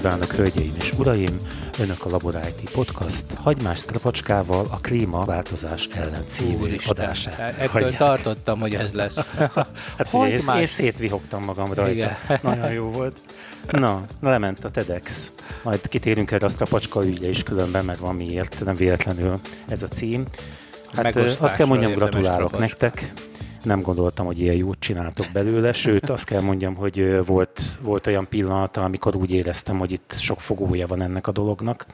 kívánok, hölgyeim és uraim! Önök a Labor IT Podcast hagymás strapacskával a klímaváltozás ellen című adását. Ettől Hagyják. tartottam, hogy ez lesz. hát figyelj, én, én szétvihogtam magam rajta. Igen. Nagyon jó volt. Na, lement a TEDx. Majd kitérünk erre a strapacska ügye is különben, mert van miért, nem véletlenül ez a cím. Hát azt kell mondjam, gratulálok nektek nem gondoltam, hogy ilyen jót csináltok belőle, sőt azt kell mondjam, hogy volt, volt olyan pillanat, amikor úgy éreztem, hogy itt sok fogója van ennek a dolognak,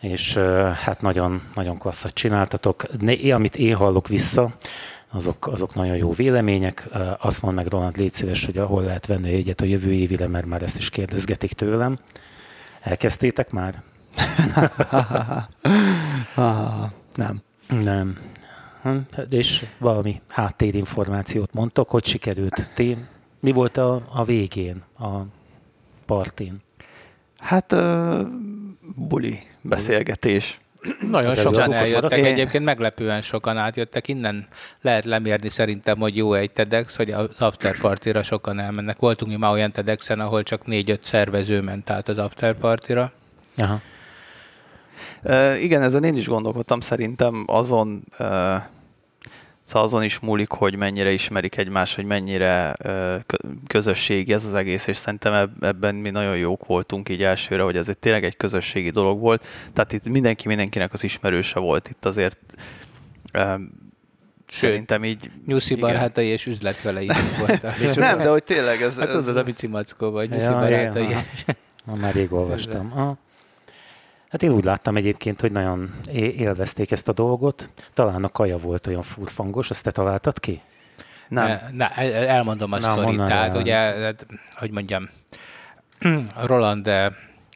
és hát nagyon, nagyon klasszat csináltatok. Ne, amit én hallok vissza, azok, azok nagyon jó vélemények. Azt mond meg Roland, légy szíves, hogy ahol lehet venni egyet a jövő évire, mert már ezt is kérdezgetik tőlem. Elkezdtétek már? nem. Nem. És valami háttérinformációt mondtok, hogy sikerült. Ti, mi volt a, a végén, a partin? Hát uh, buli, beszélgetés. Nagyon az sokan eljöttek, maradni? egyébként meglepően sokan átjöttek. Innen lehet lemérni szerintem, hogy jó egy TEDx, hogy az after party-ra sokan elmennek. Voltunk mi már olyan TEDx-en, ahol csak négy-öt szervező ment át az after party-ra. Aha. Uh, igen, ezen én is gondolkodtam, szerintem azon uh, Szóval azon is múlik, hogy mennyire ismerik egymást, hogy mennyire közösségi ez az egész, és szerintem ebben mi nagyon jók voltunk így elsőre, hogy ez egy tényleg egy közösségi dolog volt. Tehát itt mindenki mindenkinek az ismerőse volt itt azért. Szerintem így... Nyuszi barátai és üzletvelei voltak. Nem, de hogy tényleg ez... Hát ez... az a Mici Mackó vagy, Nyuszi ja, barátai. Ja, ja. Már rég olvastam. Ah. Hát én úgy láttam egyébként, hogy nagyon élvezték ezt a dolgot. Talán a kaja volt olyan furfangos, azt te találtad ki? Nem. Na, elmondom a sztorit. Tehát el. ugye, hát, hogy mondjam, Roland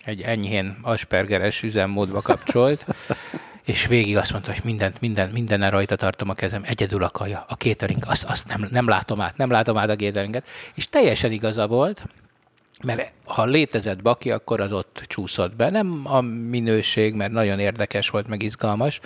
egy enyhén aspergeres üzemmódba kapcsolt, és végig azt mondta, hogy mindent, minden, minden rajta tartom a kezem, egyedül a kaja, a catering, azt, azt nem, nem látom át, nem látom át a cateringet. És teljesen igaza volt, mert ha létezett baki, akkor az ott csúszott be. Nem a minőség, mert nagyon érdekes volt, meg izgalmas,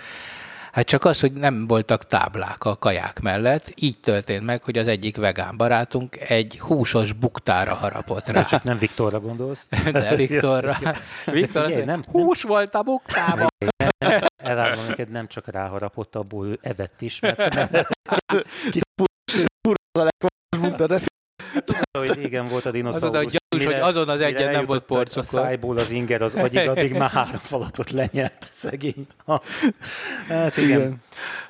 Hát csak az, hogy nem voltak táblák a kaják mellett, így történt meg, hogy az egyik vegán barátunk egy húsos buktára harapott rá. Csak nem Viktorra gondolsz? De Viktorra. Viktor figyelj, nem, hús nem. volt a buktában. Elárulom neked, nem csak ráharapott, abból ő evett is, mert... Ki a legjobb hogy régen volt a dinoszaurusz. Gyanús, hogy azon az egyen nem volt porcukor. A szájból az inger az agyig, addig már három falatot lenyelt szegény. Hát igen. igen.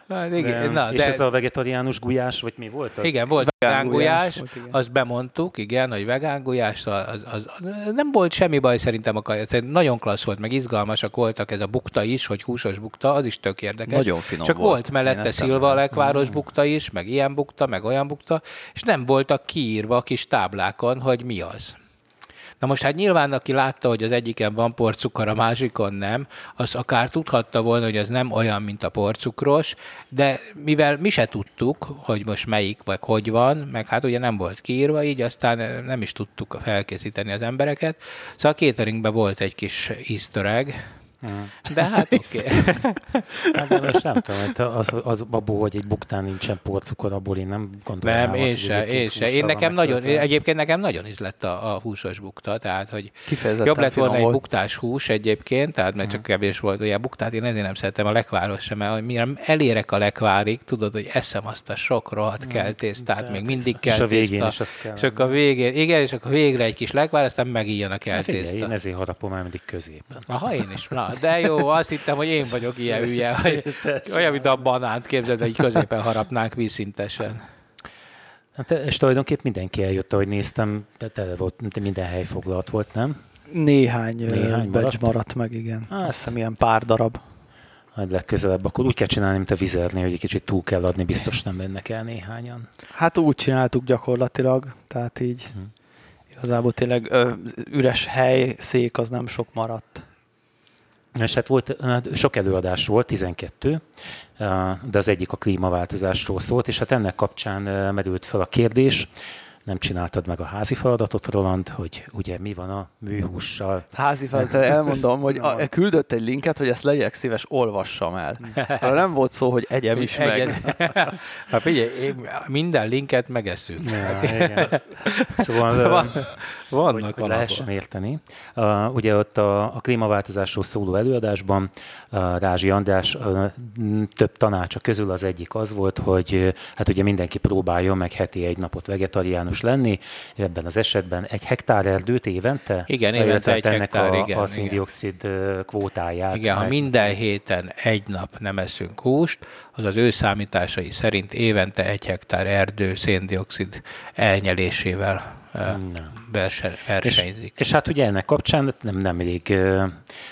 Hát igen. Na, és de... ez a vegetariánus gulyás, vagy mi volt az? Igen, volt vegán gulyás, volt, igen. azt bemondtuk, igen, hogy vegán gulyás, az, az, az, nem volt semmi baj szerintem a kaja, nagyon klassz volt, meg izgalmasak voltak, ez a bukta is, hogy húsos bukta, az is tök érdekes. Nagyon finom Csak volt, volt mellette szilva lekváros mm. bukta is, meg ilyen bukta, meg olyan bukta, és nem voltak kiírva kis táblákon, hogy mi az. Na most hát nyilván, aki látta, hogy az egyiken van porcukor, a másikon nem, az akár tudhatta volna, hogy ez nem olyan, mint a porcukros, de mivel mi se tudtuk, hogy most melyik vagy hogy van, meg hát ugye nem volt kiírva, így aztán nem is tudtuk felkészíteni az embereket. Szóval a cateringben volt egy kis easter egg, de hát oké. Okay. hát de most nem tudom, az, az abból, hogy egy buktán nincsen porcukor, abból én nem gondolom. Nem, én se, én se. Én nekem nagyon, egyébként nekem nagyon is lett a, a húsos bukta, tehát hogy jobb lett volna egy buktás hús egyébként, tehát mert csak kevés volt, ugye a buktát én ezért nem szeretem a lekváros sem, mert mire elérek a lekvárig, tudod, hogy eszem azt a sok rohadt kell tésztát, még mindig kell És a végén is azt kell. És akkor a végén, igen, és akkor végre egy kis lekvár, aztán megíjjan a kell tészta. Én ezért harapom el mindig középen. Aha, én is. Na, de jó, azt hittem, hogy én vagyok ilyen hülye, hogy olyan, mint a banánt képzeld, hogy középen harapnánk vízszintesen. Hát, és tulajdonképpen mindenki eljött, ahogy néztem, de tele volt, minden hely foglalt volt, nem? Néhány, Néhány maradt? maradt meg, igen. Hát, Azt hiszem, ilyen pár darab. Majd legközelebb, akkor úgy kell csinálni, mint a vizernél, hogy egy kicsit túl kell adni, biztos nem mennek el néhányan. Hát úgy csináltuk gyakorlatilag, tehát így hm. igazából tényleg ö, üres hely, szék az nem sok maradt. És hát volt, sok előadás volt, 12, de az egyik a klímaváltozásról szólt, és hát ennek kapcsán merült fel a kérdés, nem csináltad meg a házi feladatot, Roland, hogy ugye mi van a műhússal. Házi feladat, elmondom, hogy a, küldött egy linket, hogy ezt legyek szíves, olvassam el. Ha nem volt szó, hogy egyem is meg. Hát figyelj, minden linket megeszünk. Ja, Szóval van, vannak hogy lehessen érteni. Uh, ugye ott a, a klímaváltozásról szóló előadásban uh, Rázsi András uh, több tanácsa közül az egyik az volt, hogy uh, hát ugye mindenki próbáljon meg heti egy napot vegetariánus lenni, ebben az esetben egy hektár erdőt évente? Igen, évente egy ennek hektár, a, igen. a szindioxid igen. kvótáját. Igen, ha minden héten egy nap nem eszünk húst, az az ő számításai szerint évente egy hektár erdő széndiokszid elnyelésével versenyzik. És, és hát ugye ennek kapcsán nem nemrég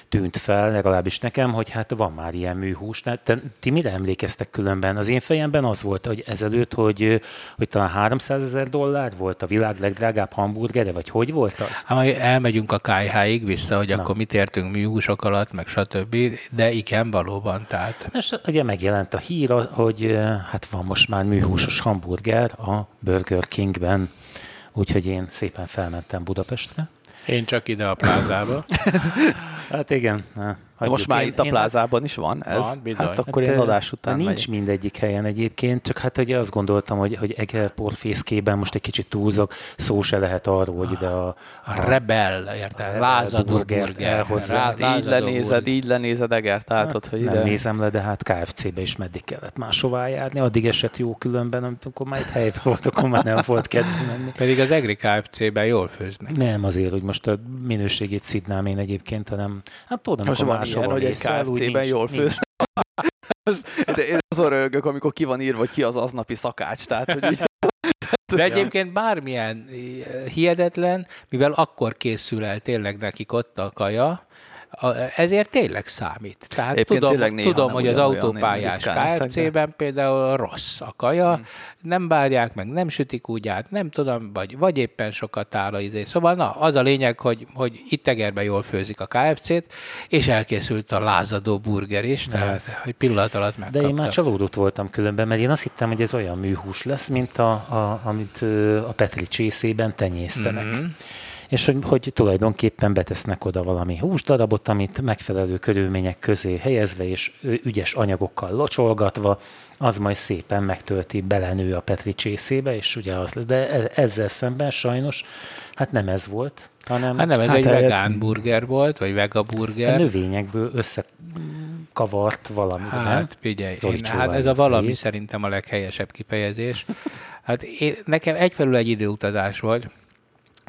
tűnt fel, legalábbis nekem, hogy hát van már ilyen műhús. Te, ti mire emlékeztek különben? Az én fejemben az volt, hogy ezelőtt, hogy, hogy talán 300 ezer dollár volt a világ legdrágább hamburgere, vagy hogy volt az? Ha elmegyünk a KH-ig vissza, hogy Na. akkor mit értünk műhúsok alatt, meg stb. De igen, valóban. Tehát. És ugye megjelent a hír, hogy hát van most már műhúsos hamburger a Burger Kingben. Úgyhogy én szépen felmentem Budapestre. Én csak ide a plázába. hát igen. De most már én, itt a plázában is van ez? Van, bizony. Hát akkor hát, én adás után Nincs megy. mindegyik helyen egyébként, csak hát ugye azt gondoltam, hogy, hogy Egerport fészkében most egy kicsit túlzok, szó se lehet arról, hogy ide a... A, rebel, érted? Lázadó burger. Elhozzá. Rá, így lenézed, így lenézed Egert, hát, hogy ide... Nem nézem le, de hát KFC-be is meddig kellett máshová járni, addig esett jó különben, amikor már egy helyben volt, akkor már nem volt kedve menni. Pedig az Egri KFC-ben jól főznek. Nem azért, hogy most a minőségét szidnám én egyébként, hanem hát tudom, most van ilyen, hogy egy KFC-ben jól főz. De én azon rögök, amikor ki van írva, hogy ki az aznapi szakács. Tehát, hogy így... De egyébként bármilyen eh, hihetetlen, mivel akkor készül el tényleg nekik ott a kaja, ezért tényleg számít. Tehát Éppen tudom, tényleg tudom hogy az autópályás KFC-ben például rossz a kaja, hmm. nem bárják meg, nem sütik úgy át, nem tudom, vagy, vagy éppen sokat áll a izé. Szóval na, az a lényeg, hogy, hogy itt tegerben jól főzik a KFC-t, és elkészült a lázadó burger is, tehát hogy pillanat alatt megkapta. De én már csalódott voltam különben, mert én azt hittem, hogy ez olyan műhús lesz, mint a, a, amit a Petri csészében tenyésztenek. Mm-hmm és hogy, hogy tulajdonképpen betesznek oda valami húsdarabot, amit megfelelő körülmények közé helyezve és ügyes anyagokkal locsolgatva, az majd szépen megtölti, belenő a Petri csészébe, és ugye az lesz. De e, ezzel szemben sajnos, hát nem ez volt, hanem... Hát nem, ez hát egy vegán burger volt, vagy vegaburger. A növényekből összekavart valami, hát, nem? figyelj, én, hát ez a valami fél. szerintem a leghelyesebb kifejezés. Hát én, nekem egyfelől egy időutazás volt,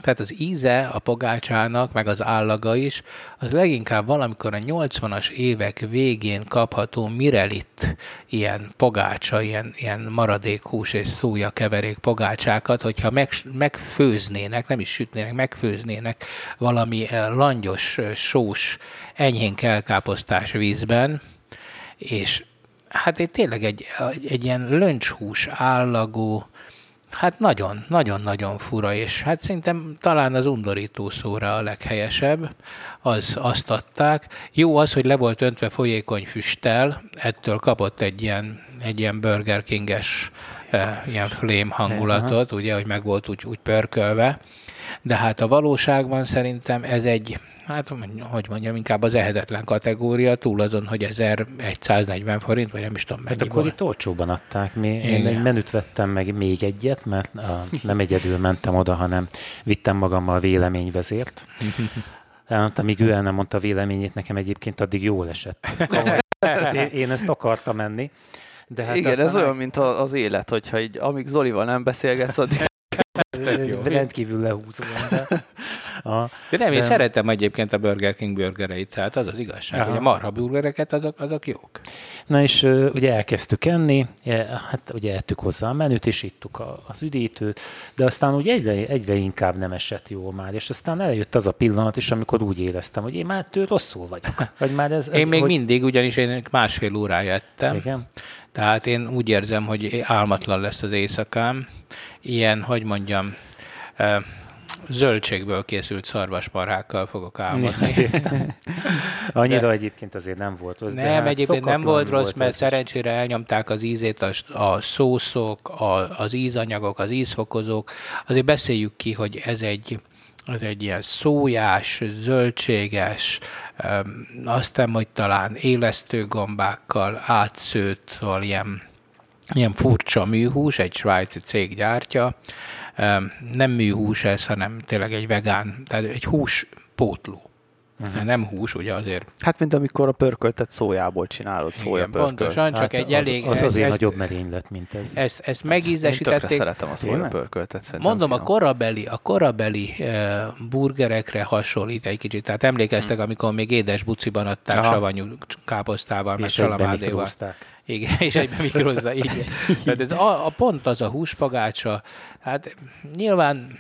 tehát az íze a pogácsának, meg az állaga is, az leginkább valamikor a 80-as évek végén kapható Mirelit ilyen pogácsa, ilyen, ilyen maradék hús és szója keverék pogácsákat, hogyha meg, megfőznének, nem is sütnének, megfőznének valami eh, langyos, eh, sós, enyhén kelkáposztás vízben, és hát egy, tényleg egy, egy ilyen löncshús állagú, Hát nagyon, nagyon-nagyon fura, és hát szerintem talán az undorító szóra a leghelyesebb, az azt adták. Jó az, hogy le volt öntve folyékony füsttel, ettől kapott egy ilyen, egy ilyen Burger King-es e, ilyen flame hangulatot, ugye, hogy meg volt úgy, úgy pörkölve, de hát a valóságban szerintem ez egy, hát hogy mondjam, inkább az ehetetlen kategória, túl azon, hogy 1140 forint, vagy nem is tudom mennyi Hát akkor itt olcsóban adták. Mi, én egy menüt vettem meg még egyet, mert a, nem egyedül mentem oda, hanem vittem magammal véleményvezért. Hát, amíg ő el nem mondta véleményét, nekem egyébként addig jól esett. Hát én, én ezt akartam menni. De hát Igen, ez olyan, mint az élet, hogyha így, amíg Zolival nem beszélgetsz, addig ez rendkívül lehúzó. De, a, de nem, én de... szeretem egyébként a Burger King burgereit, tehát az az igazság, Aha. hogy a marha burgereket azok, azok jók. Na és ugye elkezdtük enni, hát ugye ettük hozzá a menüt, és ittuk a, az üdítőt, de aztán úgy egyre, egyre inkább nem esett jó már, és aztán eljött az a pillanat is, amikor úgy éreztem, hogy én már től rosszul vagyok. Vagy már ez, én még hogy... mindig, ugyanis én másfél órája ettem. Igen. Tehát én úgy érzem, hogy álmatlan lesz az éjszakám. Ilyen, hogy mondjam, zöldségből készült szarvasmarhákkal fogok álmodni. Annyira de, egyébként azért nem volt rossz. Nem, hát egyébként nem volt rossz, volt mert szerencsére is. elnyomták az ízét a, a szószok, a, az ízanyagok, az ízfokozók. Azért beszéljük ki, hogy ez egy ez egy ilyen szójás, zöldséges, aztán hogy talán élesztő gombákkal átszőtt, szóval ilyen, ilyen furcsa műhús, egy svájci cég gyártja. Nem műhús ez, hanem tényleg egy vegán, tehát egy hús pótló. Uh-huh. Nem hús, ugye azért. Hát, mint amikor a pörköltet szójából csinálod, szója Pontosan, csak hát egy az, elég... Az azért ezt, nagyobb merénylet, mint ez. Ezt, ezt megízesítették. Én szeretem a szója pörköltet. Mondom, finom. a korabeli, a korabeli uh, burgerekre hasonlít egy kicsit. Tehát emlékeztek, hmm. amikor még édes buciban adták Aha. savanyú káposztával, meg salamádéval. Igen, és egyben mikrozza, igen. Tehát ez a, a, pont az a húspagácsa, hát nyilván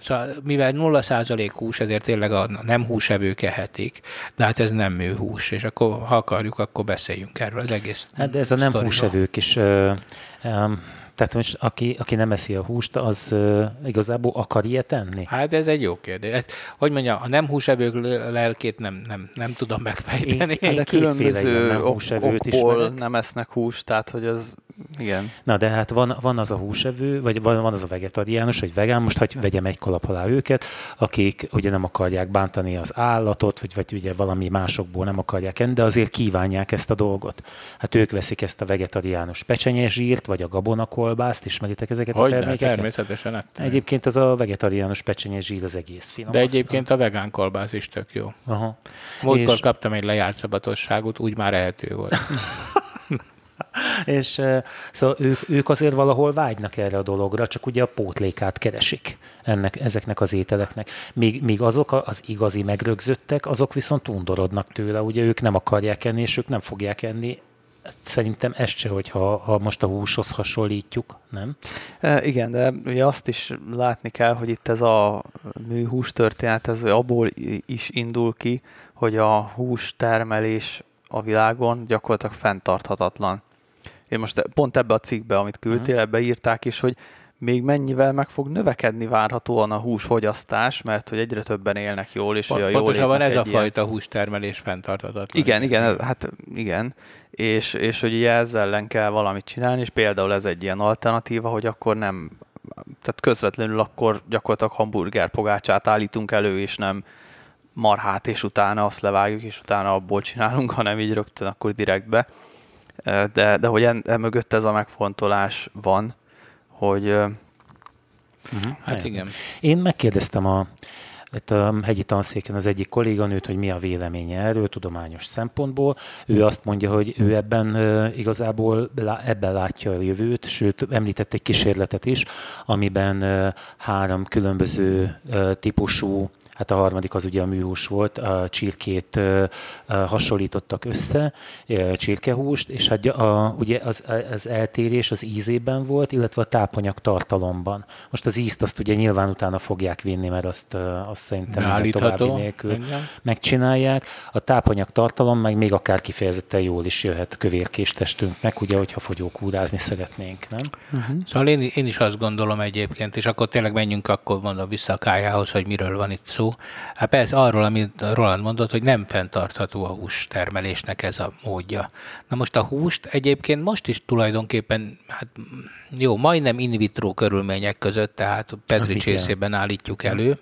Szóval, mivel 0% hús, ezért tényleg a nem húsevők ehetik, de hát ez nem műhús, és akkor ha akarjuk, akkor beszéljünk erről az egész Hát de ez a nem húsevők is uh, um, tehát most aki, aki nem eszi a húst, az uh, igazából akar ilyet enni? Hát ez egy jó kérdés. Ez, hogy mondjam, a nem húsevők lelkét nem, nem, nem tudom megfejteni. Én, én különböző nem okból nem esznek húst, tehát hogy az igen. Na de hát van, van az a húsevő, vagy van, van az a vegetariánus, vagy vegán, most hogy vegyem egy kalap alá őket, akik ugye nem akarják bántani az állatot, vagy, vagy ugye valami másokból nem akarják enni, de azért kívánják ezt a dolgot. Hát ők veszik ezt a vegetariánus pecsenyezsírt, vagy a gabonakolbászt, ismeritek ezeket hogy a termékeket? természetesen. Hát, egyébként az a vegetariánus pecsenyezsír az egész finom. De egyébként a vegán kolbász is tök jó. Aha. Múltkor és... kaptam egy lejárt szabatosságot, úgy már ehető volt. és szóval ők, ők azért valahol vágynak erre a dologra, csak ugye a pótlékát keresik ennek, ezeknek az ételeknek. Míg, míg azok az igazi megrögzöttek, azok viszont undorodnak tőle, ugye ők nem akarják enni, és ők nem fogják enni Szerintem ez se, hogyha ha most a húshoz hasonlítjuk, nem? E, igen, de ugye azt is látni kell, hogy itt ez a műhús történet, ez abból is indul ki, hogy a hús termelés a világon gyakorlatilag fenntarthatatlan. Én most pont ebbe a cikkbe, amit küldtél, uh-huh. ebbe írták is, hogy még mennyivel meg fog növekedni várhatóan a húsfogyasztás, mert hogy egyre többen élnek jól, és Pont, a jól Pontosabban ez a ilyen... fajta hústermelés fenntarthatatlan. Igen, igen, hát igen, és, és hogy ugye ezzel ellen kell valamit csinálni, és például ez egy ilyen alternatíva, hogy akkor nem, tehát közvetlenül akkor gyakorlatilag hamburger pogácsát állítunk elő, és nem marhát, és utána azt levágjuk, és utána abból csinálunk, hanem így rögtön akkor direktbe de, de hogy en, en mögött ez a megfontolás van, hogy... Uh-huh. Hát igen. Én megkérdeztem a, itt a hegyi tanszéken az egyik kolléganőt, hogy mi a véleménye erről tudományos szempontból. Ő azt mondja, hogy ő ebben igazából ebben látja a jövőt, sőt említett egy kísérletet is, amiben három különböző típusú hát a harmadik az ugye a műhús volt, a csirkét hasonlítottak össze, csirkehúst, és hát a, ugye az, az eltérés az ízében volt, illetve a tápanyag tartalomban. Most az ízt azt ugye nyilván utána fogják vinni, mert azt, azt szerintem további nélkül Igen. megcsinálják. A tápanyag tartalom meg még akár kifejezetten jól is jöhet kövérkés testünknek, ugye, hogyha fogyókúrázni szeretnénk, nem? Uh-huh. Szóval én, én is azt gondolom egyébként, és akkor tényleg menjünk akkor mondom vissza a kájához, hogy miről van itt szó. Hát persze arról, amit Roland mondott, hogy nem fenntartható a hús termelésnek ez a módja. Na most a húst egyébként most is tulajdonképpen, hát jó, majdnem in vitro körülmények között, tehát Petri csészében állítjuk elő,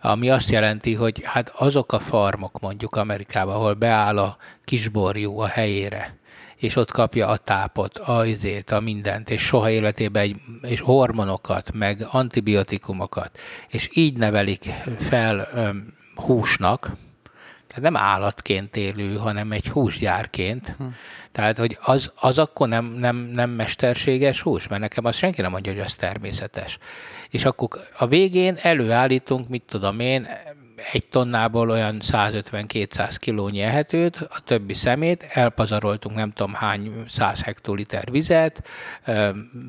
ami azt jelenti, hogy hát azok a farmok mondjuk Amerikában, ahol beáll a kisborjú a helyére, és ott kapja a tápot, a izét, a mindent, és soha életében egy, és hormonokat, meg antibiotikumokat, és így nevelik fel öm, húsnak, tehát nem állatként élő, hanem egy húsgyárként. Hm. Tehát, hogy az, az akkor nem, nem, nem mesterséges hús, mert nekem azt senki nem mondja, hogy az természetes. És akkor a végén előállítunk, mit tudom én, egy tonnából olyan 150-200 kilónyi ehetőt, a többi szemét, elpazaroltunk nem tudom hány 100 hektoliter vizet,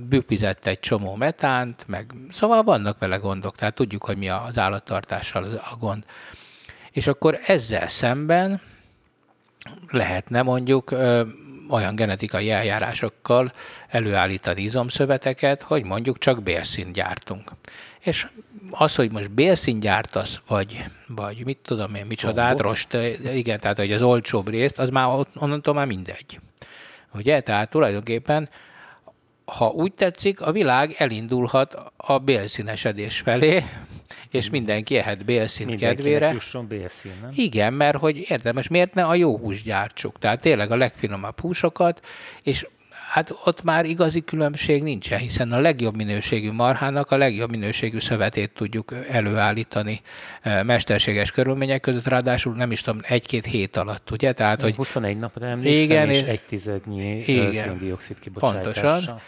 büfizett egy csomó metánt, meg szóval vannak vele gondok, tehát tudjuk, hogy mi az állattartással a gond. És akkor ezzel szemben lehetne mondjuk olyan genetikai eljárásokkal előállítani izomszöveteket, hogy mondjuk csak bélszínt gyártunk. És az, hogy most bélszínt gyártasz, vagy, vagy mit tudom én, micsodát, rost, igen, tehát hogy az olcsóbb részt, az már onnantól már mindegy. Ugye? Tehát tulajdonképpen ha úgy tetszik, a világ elindulhat a bélszínesedés felé, és mindenki ehet bélszín kedvére. jusson bélszín, nem? Igen, mert hogy érdemes, miért ne a jó hús gyártsuk? Tehát tényleg a legfinomabb húsokat, és hát ott már igazi különbség nincsen, hiszen a legjobb minőségű marhának a legjobb minőségű szövetét tudjuk előállítani mesterséges körülmények között, ráadásul nem is tudom, egy-két hét alatt, ugye? Tehát, hogy 21 napra emlékszem, igen, és egy tizednyi széndiokszid kibocsátással. Pontosan.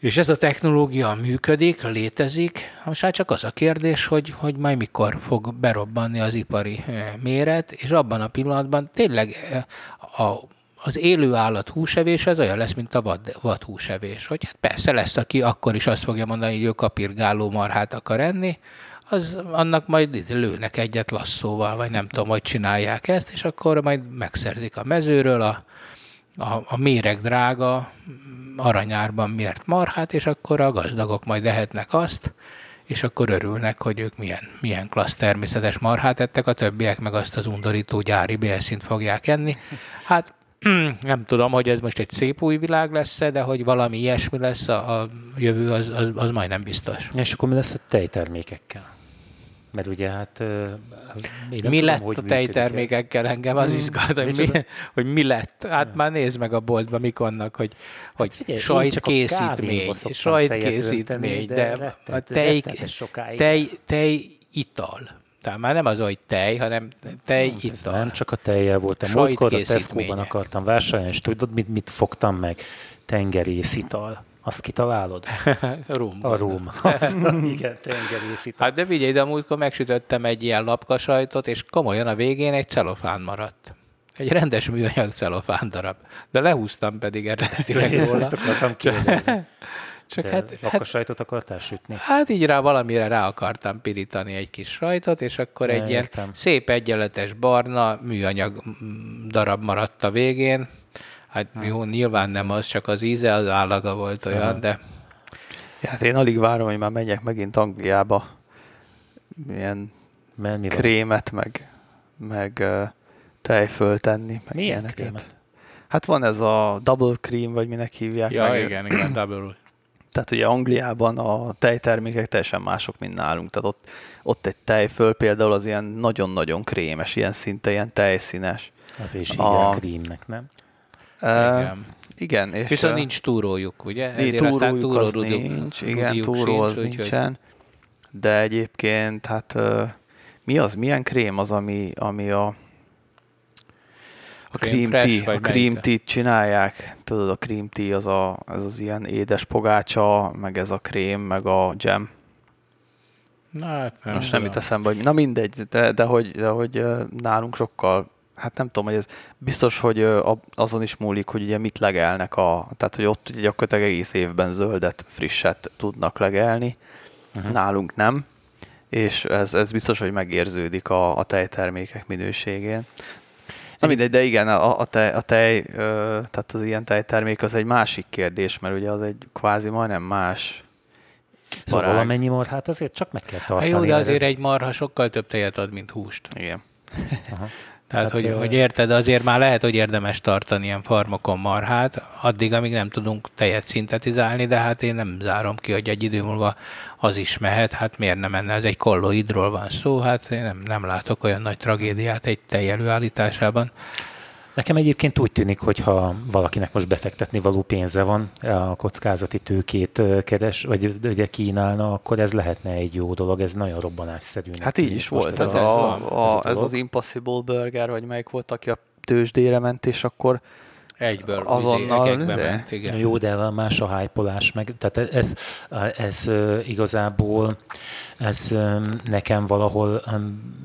És ez a technológia működik, létezik, most már csak az a kérdés, hogy, hogy majd mikor fog berobbanni az ipari méret, és abban a pillanatban tényleg a az élő állat húsevés az olyan lesz, mint a vad, vad húsevés. Hogy hát persze lesz, aki akkor is azt fogja mondani, hogy ő kapirgáló marhát akar enni, az annak majd lőnek egyet lasszóval, vagy nem tudom, hogy csinálják ezt, és akkor majd megszerzik a mezőről a, a, a méreg drága aranyárban miért marhát, és akkor a gazdagok majd lehetnek azt, és akkor örülnek, hogy ők milyen, milyen klassz természetes marhát ettek, a többiek meg azt az undorító gyári bélszint fogják enni. Hát nem tudom, hogy ez most egy szép új világ lesz de hogy valami ilyesmi lesz a, a jövő, az, az, az majdnem biztos. És akkor mi lesz a tejtermékekkel? Mert ugye hát... mi tudom, lett hogy a tejtermékekkel engem, az hmm. izgat, hogy mi, hogy mi lett. Hát már nézd meg a boltba, mik vannak, hogy, hogy hát figyelj, sajtkészítmény, sajtkészítmény, de a tej, tej, tej ital tehát már nem az, hogy tej, hanem tej hát, ital. Nem csak a tejjel voltam. Múltkor a Tesco-ban akartam vásárolni, és tudod, mit, mit fogtam meg? Tengerészital. Azt kitalálod? rum. A rum. igen, tengerészital. Hát de vigyél, de múltkor megsütöttem egy ilyen lapkasajtot, és komolyan a végén egy celofán maradt. Egy rendes műanyag celofán darab. De lehúztam pedig eredetileg róla. Ezt akartam Csak De hát, hát, sajtot akartál sütni? Hát így rá valamire rá akartam pirítani egy kis sajtot, és akkor egy ilyen szép egyenletes barna műanyag darab maradt a végén. Hát hmm. jó, nyilván nem az, csak az íze, az állaga volt olyan, hmm. de... Hát én alig várom, hogy már menjek megint Angliába. Milyen krémet, meg, meg uh, tejföl tenni. Meg Milyen krémet? Hát van ez a double cream, vagy minek hívják. Ja, meg igen, igen, double. Tehát ugye Angliában a tejtermékek teljesen mások, mint nálunk. Tehát ott, ott egy tejföl például az ilyen nagyon-nagyon krémes, ilyen szinte ilyen tejszínes. Az is a... krímnek, nem? Uh, igen. igen. És Viszont nincs túrójuk, ugye? Ezért túrójuk túró az nincs, igen, túró az sincs, nincsen. Úgy, de egyébként, hát mi az, milyen krém az, ami, ami a a cream, tea, a cream tea csinálják. Tudod, a cream tea az, a, az az ilyen édes pogácsa, meg ez a krém, meg a jam. Na, hát nem Most nem jut eszembe, hogy na mindegy, de, de, hogy, de hogy nálunk sokkal, hát nem tudom, hogy ez biztos, hogy azon is múlik, hogy ugye mit legelnek, a, tehát hogy ott ugye gyakorlatilag egész évben zöldet, frisset tudnak legelni, uh-huh. nálunk nem és ez, ez biztos, hogy megérződik a, a tejtermékek minőségén. Na mindegy, de igen, a, a, tej, a tej, tehát az ilyen tejtermék az egy másik kérdés, mert ugye az egy kvázi majdnem más Szóval barág. valamennyi marhát azért csak meg kell tartani. Hát jó, de azért ez... egy marha sokkal több tejet ad, mint húst. Igen. Aha. Tehát, hát, hogy, hogy érted, azért már lehet, hogy érdemes tartani ilyen farmokon marhát, addig, amíg nem tudunk tejet szintetizálni, de hát én nem zárom ki, hogy egy idő múlva az is mehet, hát miért nem menne, ez egy kolloidról van szó, hát én nem, nem látok olyan nagy tragédiát egy tej előállításában. Nekem egyébként úgy tűnik, hogy ha valakinek most befektetni való pénze van, a kockázati tőkét keres, vagy ugye kínálna, akkor ez lehetne egy jó dolog, ez nagyon robbanásszerű. Hát így is volt ez, ez, a, a, ez, a ez az Impossible Burger, vagy melyik volt, aki a tőzsdére ment, és akkor Egyből azonnal ment, igen. Jó, de van más a hypolás, meg, tehát ez, ez, ez igazából ez nekem valahol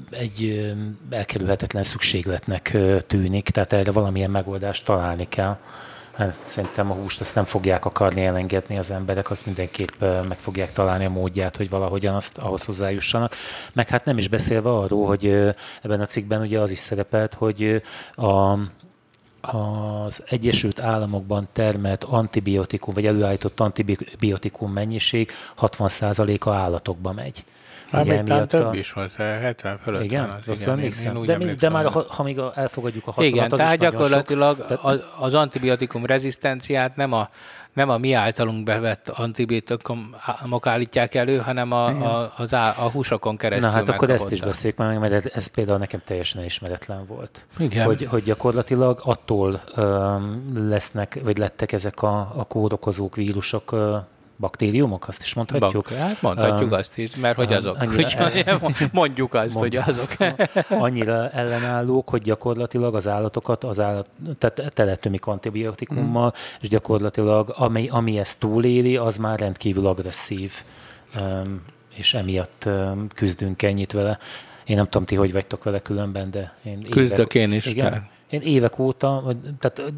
egy elkerülhetetlen szükségletnek tűnik, tehát erre valamilyen megoldást találni kell. Hát szerintem a húst azt nem fogják akarni elengedni az emberek, azt mindenképp meg fogják találni a módját, hogy valahogyan azt ahhoz hozzájussanak. Meg hát nem is beszélve arról, hogy ebben a cikkben ugye az is szerepelt, hogy a az Egyesült Államokban termelt antibiotikum, vagy előállított antibiotikum mennyiség 60%-a állatokba megy. Hát még talán több a... is volt, 70 fölött igen, van. Az, igen, én, én de, még, de már ha, ha még elfogadjuk a 60 Igen, az tehát gyakorlatilag sok, tehát... az antibiotikum rezisztenciát nem a nem a mi általunk bevett antibiotikumok állítják elő, hanem a, a, a, a húsokon keresztül Na hát akkor ezt is beszéljük meg, mert ez például nekem teljesen ismeretlen volt. Igen. Hogy, hogy gyakorlatilag attól um, lesznek, vagy lettek ezek a, a kórokozók, vírusok uh, baktériumok, azt is mondhatjuk? Bak, hát mondhatjuk um, azt is, mert hogy azok. Annyira, mondjuk azt, hogy azok. annyira ellenállók, hogy gyakorlatilag az állatokat az állat, tehát teletömik antibiotikummal, mm. és gyakorlatilag ami, ami ezt túléli, az már rendkívül agresszív, um, és emiatt um, küzdünk ennyit vele. Én nem tudom, ti hogy vagytok vele különben, de én Küzdök évek, én is. Igen, én évek óta, tehát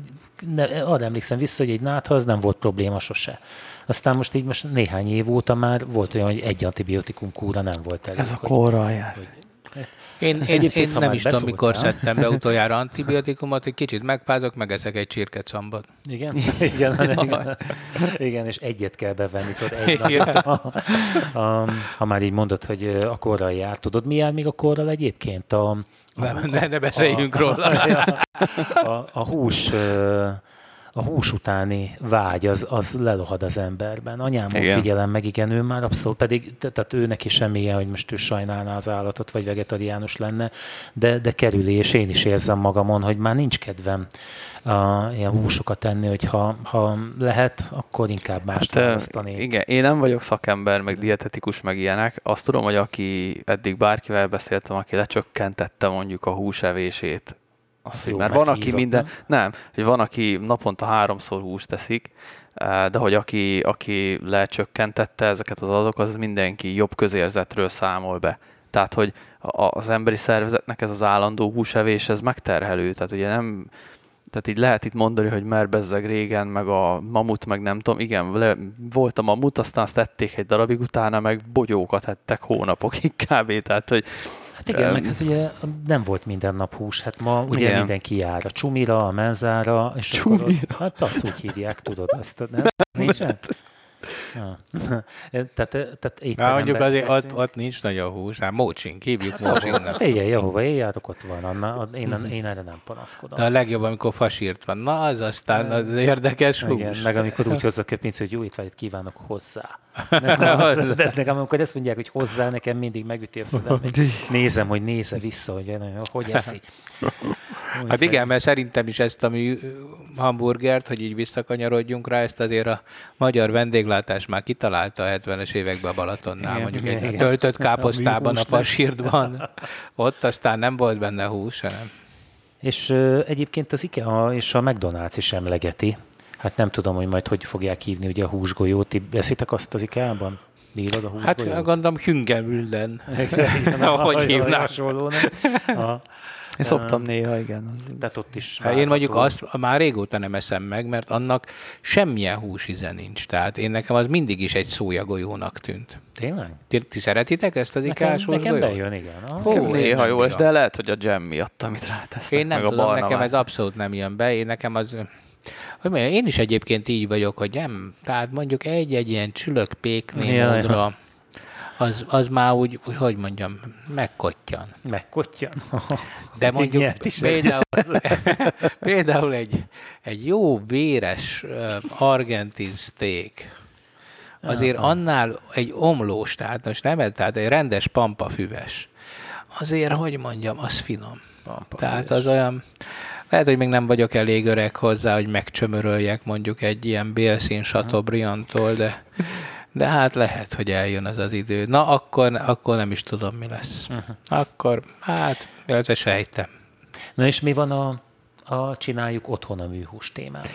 ne, arra emlékszem vissza, hogy egy nátha nem volt probléma sose. Aztán most így most néhány év óta már volt olyan, hogy egy antibiotikum kúra nem volt elég. Ez a korrajár. Én, én, én nem is tudom, mikor szedtem be utoljára antibiotikumot, egy kicsit megfázok, meg ezek egy csirkecambot. Igen? igen, igen, igen, és egyet kell bevenni, tudod, egy napot. Ha, ha már így mondod, hogy a korral jár, tudod, mi jár még a korral egyébként? A, a, ne, ne, ne beszéljünk a, róla. A, a, a hús a hús utáni vágy az, az lelohad az emberben. Anyámon igen. figyelem meg, igen, ő már abszolút, pedig tehát ő neki semmilyen, hogy most ő sajnálná az állatot, vagy vegetariánus lenne, de, de kerüli, és én is érzem magamon, hogy már nincs kedvem a, ilyen húsokat tenni, hogy ha, ha lehet, akkor inkább mást hát, választani. Igen, én nem vagyok szakember, meg dietetikus, meg ilyenek. Azt tudom, hogy aki eddig bárkivel beszéltem, aki lecsökkentette mondjuk a húsevését azt, jó, mert van, aki minden, nem? nem, hogy van, aki naponta háromszor húst teszik, eh, de hogy aki, aki lecsökkentette ezeket az adatokat, az mindenki jobb közérzetről számol be. Tehát, hogy az emberi szervezetnek ez az állandó húsevés, ez megterhelő. Tehát ugye nem, tehát így lehet itt mondani, hogy mert bezzeg régen, meg a mamut, meg nem tudom, igen, le, volt a mamut, aztán azt tették egy darabig, utána meg bogyókat ettek hónapokig kb. Tehát, hogy Hát igen, um, meg hát ugye nem volt minden nap hús, hát ma ugye igen. mindenki jár a csumira, a menzára, és csumira. akkor ott, hát azt úgy hívják, tudod azt, nem? Nincsen? Ja. tehát, tehát Na, mondjuk azért ott, ott, nincs nagyon hús, hát mócsink, hívjuk mócsinknak. Figyelj, ahova én járok, ott van, Anna, én, mm. én erre nem panaszkodom. De a legjobb, amikor fasírt van, na az aztán az érdekes hús. Igen, meg amikor úgy hozza köpinc, hogy jó étvágyat kívánok hozzá. De, de nekem, amikor ezt mondják, hogy hozzá, nekem mindig megüti a fülem, nézem, hogy nézze vissza, hogy hogy eszi. Úgy hát igen, mert szerintem is ezt a mi hamburgert, hogy így visszakanyarodjunk rá, ezt azért a magyar vendéglátás már kitalálta a 70-es években a Balatonnál, igen, mondjuk igen, egy igen. töltött káposztában, a, a fasírtban. Ott aztán nem volt benne hús, hanem. És uh, egyébként az IKEA és a McDonald's is emlegeti. Hát nem tudom, hogy majd hogy fogják hívni ugye a húsgolyót. Ti eszitek azt az IKEA-ban? Bírod a húsgolyót? Hát gondolom Hüngemülden. Ahogy hívnák. Hasonló, nem? Én szoktam néha, igen. Az, Tehát ott is hát Én mondjuk azt már régóta nem eszem meg, mert annak semmilyen húsize nincs. Tehát én nekem az mindig is egy szójagolyónak tűnt. Tényleg? Ti, ti szeretitek ezt az ikás Nekem, nekem bejön, igen. Hó, néha jó, de lehet, hogy a jam miatt, amit rátesznek. Én nem meg tudom, a nekem ez abszolút nem jön be. Én nekem az hogy mondjam, én is egyébként így vagyok, hogy nem, tehát mondjuk egy-egy ilyen csülök péknémódra, az, az már úgy, hogy mondjam, megkottyan. Megkottyan? De mondjuk is például, például egy, egy jó véres uh, argentin steak, azért Aha. annál egy omlós, tehát most nem, tehát egy rendes pampafüves, azért, hogy mondjam, az finom. Pampa tehát az olyan, lehet, hogy még nem vagyok elég öreg hozzá, hogy megcsömöröljek mondjuk egy ilyen bélszín Chateaubriand-tól, de de hát lehet, hogy eljön az az idő. Na, akkor, akkor nem is tudom, mi lesz. Uh-huh. Akkor, hát, ez sejtem. Na és mi van a, a csináljuk otthon a műhús témában?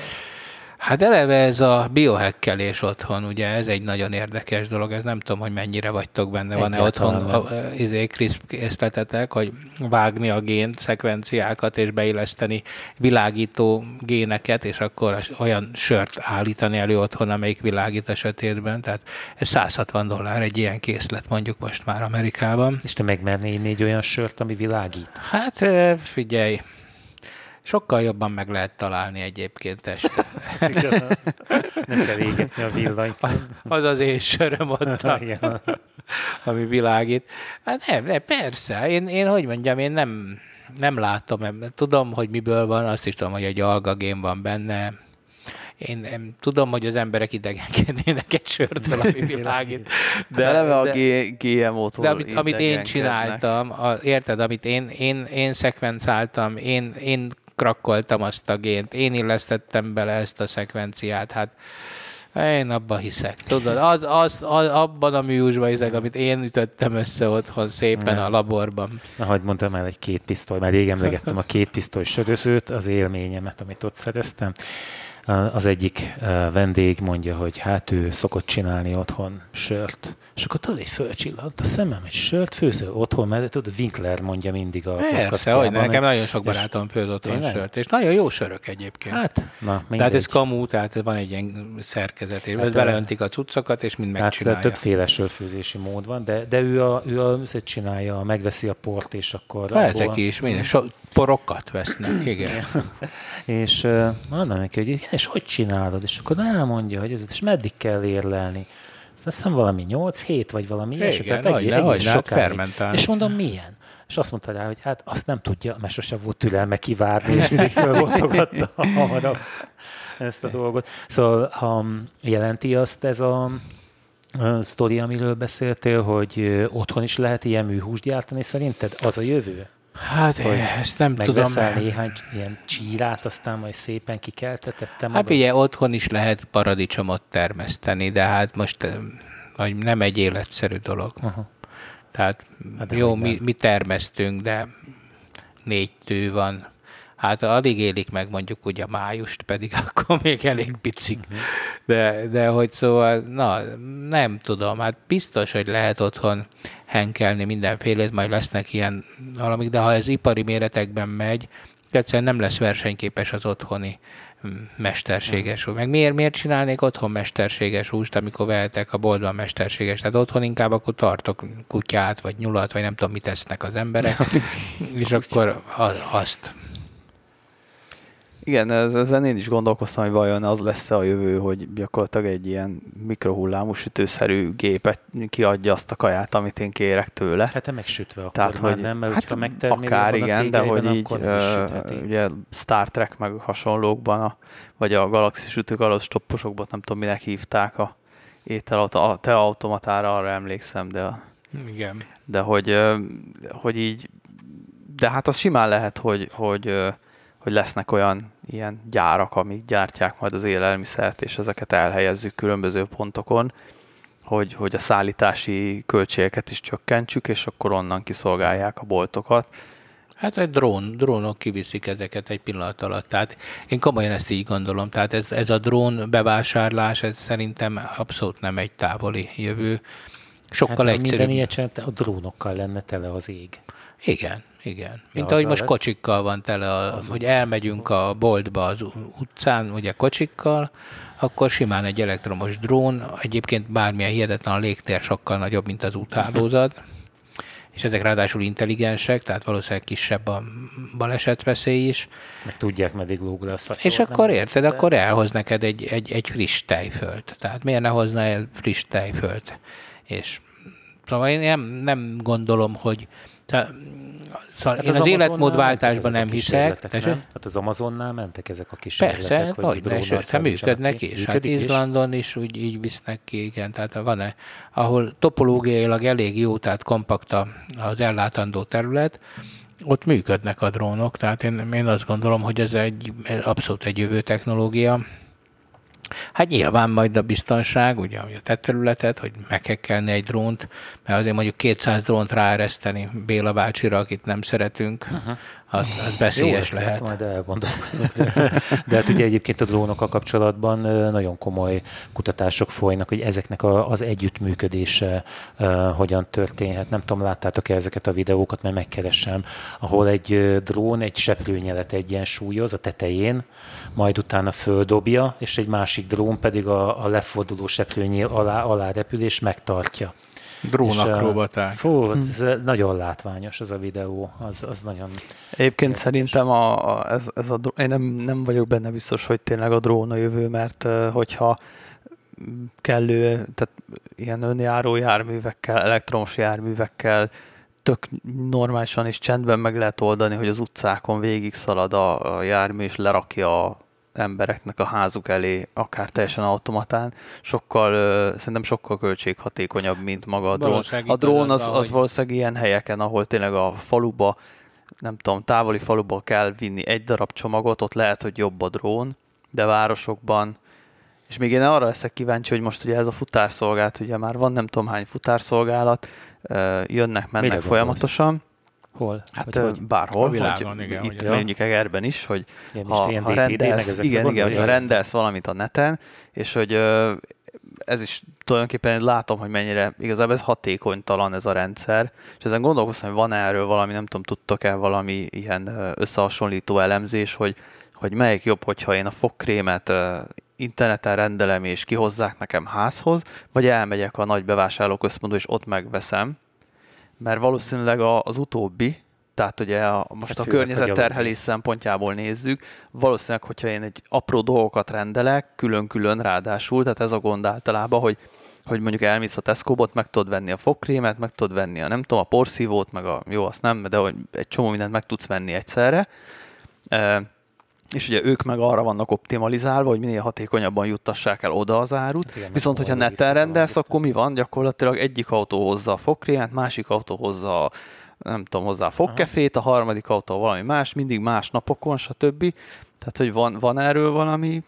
Hát eleve ez a biohekkelés otthon, ugye ez egy nagyon érdekes dolog, ez nem tudom, hogy mennyire vagytok benne, van-e otthon a, izé, CRISP készletetek, hogy vágni a gén szekvenciákat és beilleszteni világító géneket, és akkor olyan sört állítani elő otthon, amelyik világít a sötétben, tehát ez 160 dollár egy ilyen készlet mondjuk most már Amerikában. És te megmernél egy olyan sört, ami világít? Hát figyelj, Sokkal jobban meg lehet találni egyébként este. Nem kell égetni a villanyt. Az az én söröm ott, ami világít. Hát nem, nem, persze. Én, én hogy mondjam, én nem, nem látom. Tudom, hogy miből van, azt is tudom, hogy egy algagén van benne, én, én tudom, hogy az emberek idegenkednének egy sörtől, ami világít. De, de a GMO-tól De amit, amit én csináltam, a, érted, amit én, én, én szekvencáltam, én, én krakkoltam azt a gént, én illesztettem bele ezt a szekvenciát, hát én abba hiszek. Tudod, az, az, az abban a műhúsban hiszek, amit én ütöttem össze otthon szépen Nem. a laborban. Na, hogy mondtam el egy két pisztoly, mert rég emlegettem a két pisztoly sörözőt, az élményemet, amit ott szereztem az egyik vendég mondja, hogy hát ő szokott csinálni otthon sört, és akkor tudod, egy fölcsillant a szemem, egy sört főzöl otthon, mert tudod, Winkler mondja mindig a Persze, hogy nekem nagyon sok barátom főz otthon sört, és nagyon jó sörök egyébként. Hát, na, mindegy. Tehát ez kamú, tehát van egy ilyen szerkezet, és hát, beleöntik a cuccokat, és mind hát, megcsinálja. Hát többféle sörfőzési mód van, de, de ő, a, ő a, csinálja, megveszi a port, és akkor... Ha, ezek is, minden, so, porokat vesznek, igen. és uh, mondom neki, hogy és hogy csinálod? És akkor elmondja, hogy ez, és meddig kell érlelni? Azt hiszem valami 8 hét, vagy valami ilyesmi. Tehát egy, egy, egy sokáig. És mondom, milyen? És azt mondta rá, hogy hát azt nem tudja, mert sose volt türelme kivárni, és mindig fölvoltogatta hamarabb ezt a dolgot. Szóval ha jelenti azt ez a, a sztori, amiről beszéltél, hogy otthon is lehet ilyen műhúst gyártani, szerinted az a jövő? Hát hogy ezt nem tudom. néhány ilyen csírát, aztán majd szépen kikeltetettem. Hát ugye otthon is lehet paradicsomot termeszteni, de hát most vagy nem egy életszerű dolog. Uh-huh. Tehát hát jó, mi, mi termesztünk, de négy tő van. Hát addig élik meg mondjuk ugye májust, pedig akkor még elég picik. Uh-huh. De, de hogy szóval, na, nem tudom, hát biztos, hogy lehet otthon henkelni mindenfélét, majd lesznek ilyen valamik, de ha ez ipari méretekben megy, egyszerűen nem lesz versenyképes az otthoni mm, mesterséges hús. Meg miért, miért csinálnék otthon mesterséges húst, amikor vehetek a boltban mesterséges? Tehát otthon inkább akkor tartok kutyát, vagy nyulat, vagy nem tudom, mit esznek az emberek, és akkor azt igen, ezen én is gondolkoztam, hogy vajon az lesz a jövő, hogy gyakorlatilag egy ilyen mikrohullámú sütőszerű gépet kiadja azt a kaját, amit én kérek tőle. Hát megsütve akkor Tehát, hogy, nem, mert hát akár igen, de hogy így uh, ugye Star Trek meg hasonlókban, a, vagy a galaxis sütők alatt stopposokban, nem tudom minek hívták a étel, a te automatára, arra emlékszem, de, igen. de hogy, hogy így, de hát az simán lehet, hogy, hogy hogy lesznek olyan ilyen gyárak, amik gyártják majd az élelmiszert, és ezeket elhelyezzük különböző pontokon, hogy, hogy a szállítási költségeket is csökkentsük, és akkor onnan kiszolgálják a boltokat. Hát egy drón, drónok kiviszik ezeket egy pillanat alatt. Tehát én komolyan ezt így gondolom. Tehát ez, ez a drón bevásárlás, ez szerintem abszolút nem egy távoli jövő. Sokkal hát, egyszerűbb. Minden ilyet a drónokkal lenne tele az ég. Igen, igen. Mint ahogy most lesz? kocsikkal van tele, a, az hogy elmegyünk a boltba az utcán, ugye kocsikkal, akkor simán egy elektromos drón, egyébként bármilyen hihetetlen a légtér sokkal nagyobb, mint az úthálózat, és ezek ráadásul intelligensek, tehát valószínűleg kisebb a balesetveszély is. Meg tudják, meddig lóg le a szatyó, És akkor érted, de... akkor elhoz neked egy, egy, egy friss tejfölt. Tehát miért ne hozna el friss tejfölt? És szóval én nem, nem gondolom, hogy tehát, szóval hát én az, az életmódváltásban nem hiszek. Nem? Hát az Amazonnál mentek ezek a kísérletek. Persze, hogy nagy sőt, hát működnek is. Hát Izlandon is úgy így visznek ki, igen. Tehát van-e, ahol topológiailag elég jó, tehát kompakt az ellátandó terület, ott működnek a drónok, tehát én, én azt gondolom, hogy ez egy abszolút egy jövő technológia. Hát nyilván majd a biztonság, ugye a te területet, hogy meghekkelni egy drónt, mert azért mondjuk 200 drónt ráereszteni Béla bácsira, akit nem szeretünk, uh-huh. Az, az veszélyes Jó, lehet. Majd elgondolkozunk. De, de hát ugye egyébként a drónokkal kapcsolatban nagyon komoly kutatások folynak, hogy ezeknek a, az együttműködése uh, hogyan történhet. Nem tudom, láttátok-e ezeket a videókat, mert megkeresem, ahol egy drón egy seprőnyelet egyensúlyoz a tetején, majd utána földobja, és egy másik drón pedig a, a leforduló seprőnyél alá, alá repül és megtartja. Drónakrobaták. Fú, ez hmm. nagyon látványos ez a videó, az, az nagyon... Egyébként érdekes. szerintem a, a, ez, ez a, én nem, nem vagyok benne biztos, hogy tényleg a drón a jövő, mert hogyha kellő, tehát ilyen önjáró járművekkel, elektromos járművekkel tök normálisan és csendben meg lehet oldani, hogy az utcákon végig szalad a, a jármű, és lerakja a embereknek a házuk elé, akár teljesen automatán, sokkal, szerintem sokkal költséghatékonyabb, mint maga a drón. A drón az, az valószínűleg ilyen helyeken, ahol tényleg a faluba, nem tudom, távoli faluba kell vinni egy darab csomagot, ott lehet, hogy jobb a drón, de városokban és még én arra leszek kíváncsi, hogy most ugye ez a futárszolgálat, ugye már van nem tudom hány futárszolgálat, jönnek, mennek Mire folyamatosan. Hol? Hát hogy, hogy bárhol. A világon, hogy igen. Itt mondjuk Egerben is, hogy igen, ha, ha rendelsz, igen, igen, hogyha rendelsz valamit a neten, és hogy ez is tulajdonképpen látom, hogy mennyire igazából ez hatékonytalan ez a rendszer, és ezen gondolkoztam, hogy van erről valami, nem tudom, tudtok-e valami ilyen összehasonlító elemzés, hogy, hogy melyik jobb, hogyha én a fogkrémet interneten rendelem és kihozzák nekem házhoz, vagy elmegyek a nagy bevásárlóközpontba és ott megveszem, mert valószínűleg az utóbbi, tehát ugye a, most hát a környezetterhelés szempontjából nézzük, valószínűleg, hogyha én egy apró dolgokat rendelek, külön-külön ráadásul, tehát ez a gond általában, hogy hogy mondjuk elmész a tesco meg tudod venni a fogkrémet, meg tudod venni a nem tudom, a porszívót, meg a, jó, azt nem, de hogy egy csomó mindent meg tudsz venni egyszerre és ugye ők meg arra vannak optimalizálva, hogy minél hatékonyabban juttassák el oda az árut. Igen, Viszont, hogyha neten rendelsz, akkor mi van? Gyakorlatilag egyik autó hozza a fogkrémet, másik autó hozza a nem tudom, hozzá a fogkefét, a harmadik autó valami más, mindig más napokon, stb. Tehát, hogy van, van erről valami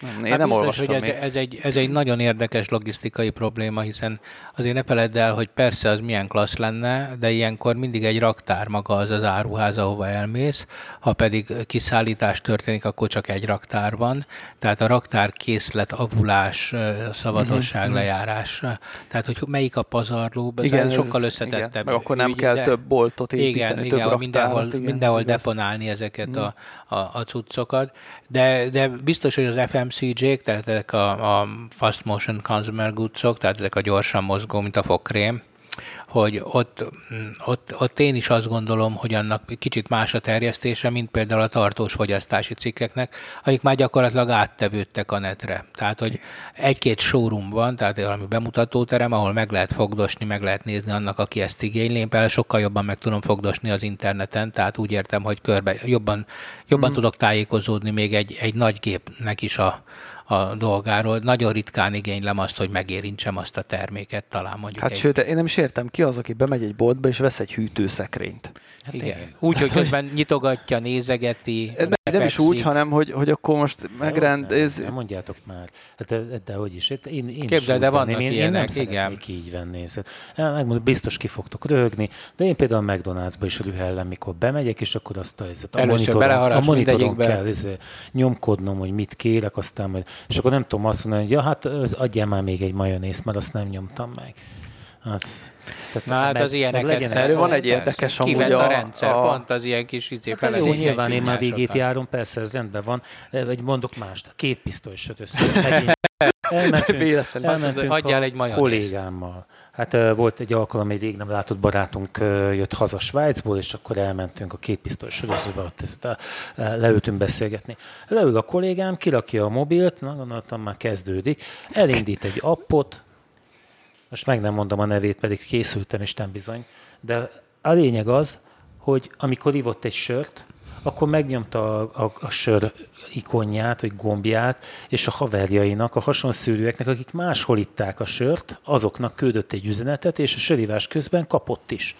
nem, én hát nem biztos, hogy ez, ez, egy, ez egy nagyon érdekes logisztikai probléma, hiszen azért ne feledd el, hogy persze az milyen klassz lenne, de ilyenkor mindig egy raktár maga az az áruház, ahova elmész, ha pedig kiszállítás történik, akkor csak egy raktár van, tehát a raktár készlet, avulás, szabadosság, uh-huh, lejárás, tehát hogy melyik a pazarló, ez igen, sokkal összetettebb. Igen, meg akkor nem ügy, kell de, több boltot építeni, igen, több igen, mindenhol, igen, mindenhol deponálni ezeket a, a, a cuccokat, de, de biztos, hogy az FM FMCG-k, tehát ezek a, a Fast Motion Consumer Goods-ok, tehát ezek a gyorsan mozgó, mint a fogkrém, hogy ott, ott, ott én is azt gondolom, hogy annak kicsit más a terjesztése, mint például a tartós fogyasztási cikkeknek, akik már gyakorlatilag áttevődtek a netre. Tehát, hogy egy-két showroom van, tehát valami bemutatóterem, ahol meg lehet fogdosni, meg lehet nézni annak, aki ezt igényli. Én például sokkal jobban meg tudom fogdosni az interneten, tehát úgy értem, hogy körbe jobban, jobban mm. tudok tájékozódni még egy, egy nagy gépnek is a, a dolgáról. Nagyon ritkán igénylem azt, hogy megérintsem azt a terméket, talán mondjuk. Hát egy... sőt, én nem is értem ki az, aki bemegy egy boltba és vesz egy hűtőszekrényt. Hát igen. Úgy, hogy közben nyitogatja, nézegeti. Nem, nem is úgy, hanem hogy, hogy akkor most megrend... Nem, nem, nem mondjátok már. Hát de, de hogy is. Én, én Képzeld, de vannak én, ilyenek, én nem igen. így venni. Megmondom, biztos ki fogtok röhögni, de én például a McDonald'sba is rühellem, mikor bemegyek, és akkor azt a, a monitoron, a monitoron kell ez, nyomkodnom, hogy mit kérek, aztán majd, és akkor nem tudom azt mondani, hogy ja, hát az, adjál már még egy majonézt, mert azt nem nyomtam meg. Az, tehát Na hát meg, az ilyeneket Erről van egy érdekes amúgy a, a rendszer, a... pont az ilyen kis izé hát jó, nyilván én már végét járom, persze ez rendben van, vagy mondok mást, két pisztolysot össze. Elmentünk, elmentünk Adjál egy kollégámmal. Hát volt egy alkalom, egy rég nem látott barátunk jött haza Svájcból, és akkor elmentünk a két pisztoly sorozóba, ott ezt a, leültünk beszélgetni. Leül a kollégám, kirakja a mobilt, na gondoltam már kezdődik, elindít egy appot, most meg nem mondom a nevét, pedig készültem, és nem bizony, de a lényeg az, hogy amikor ivott egy sört, akkor megnyomta a, a, a sör ikonját, vagy gombját, és a haverjainak, a hasonszűrűeknek, akik máshol itták a sört, azoknak küldött egy üzenetet, és a sörívás közben kapott is.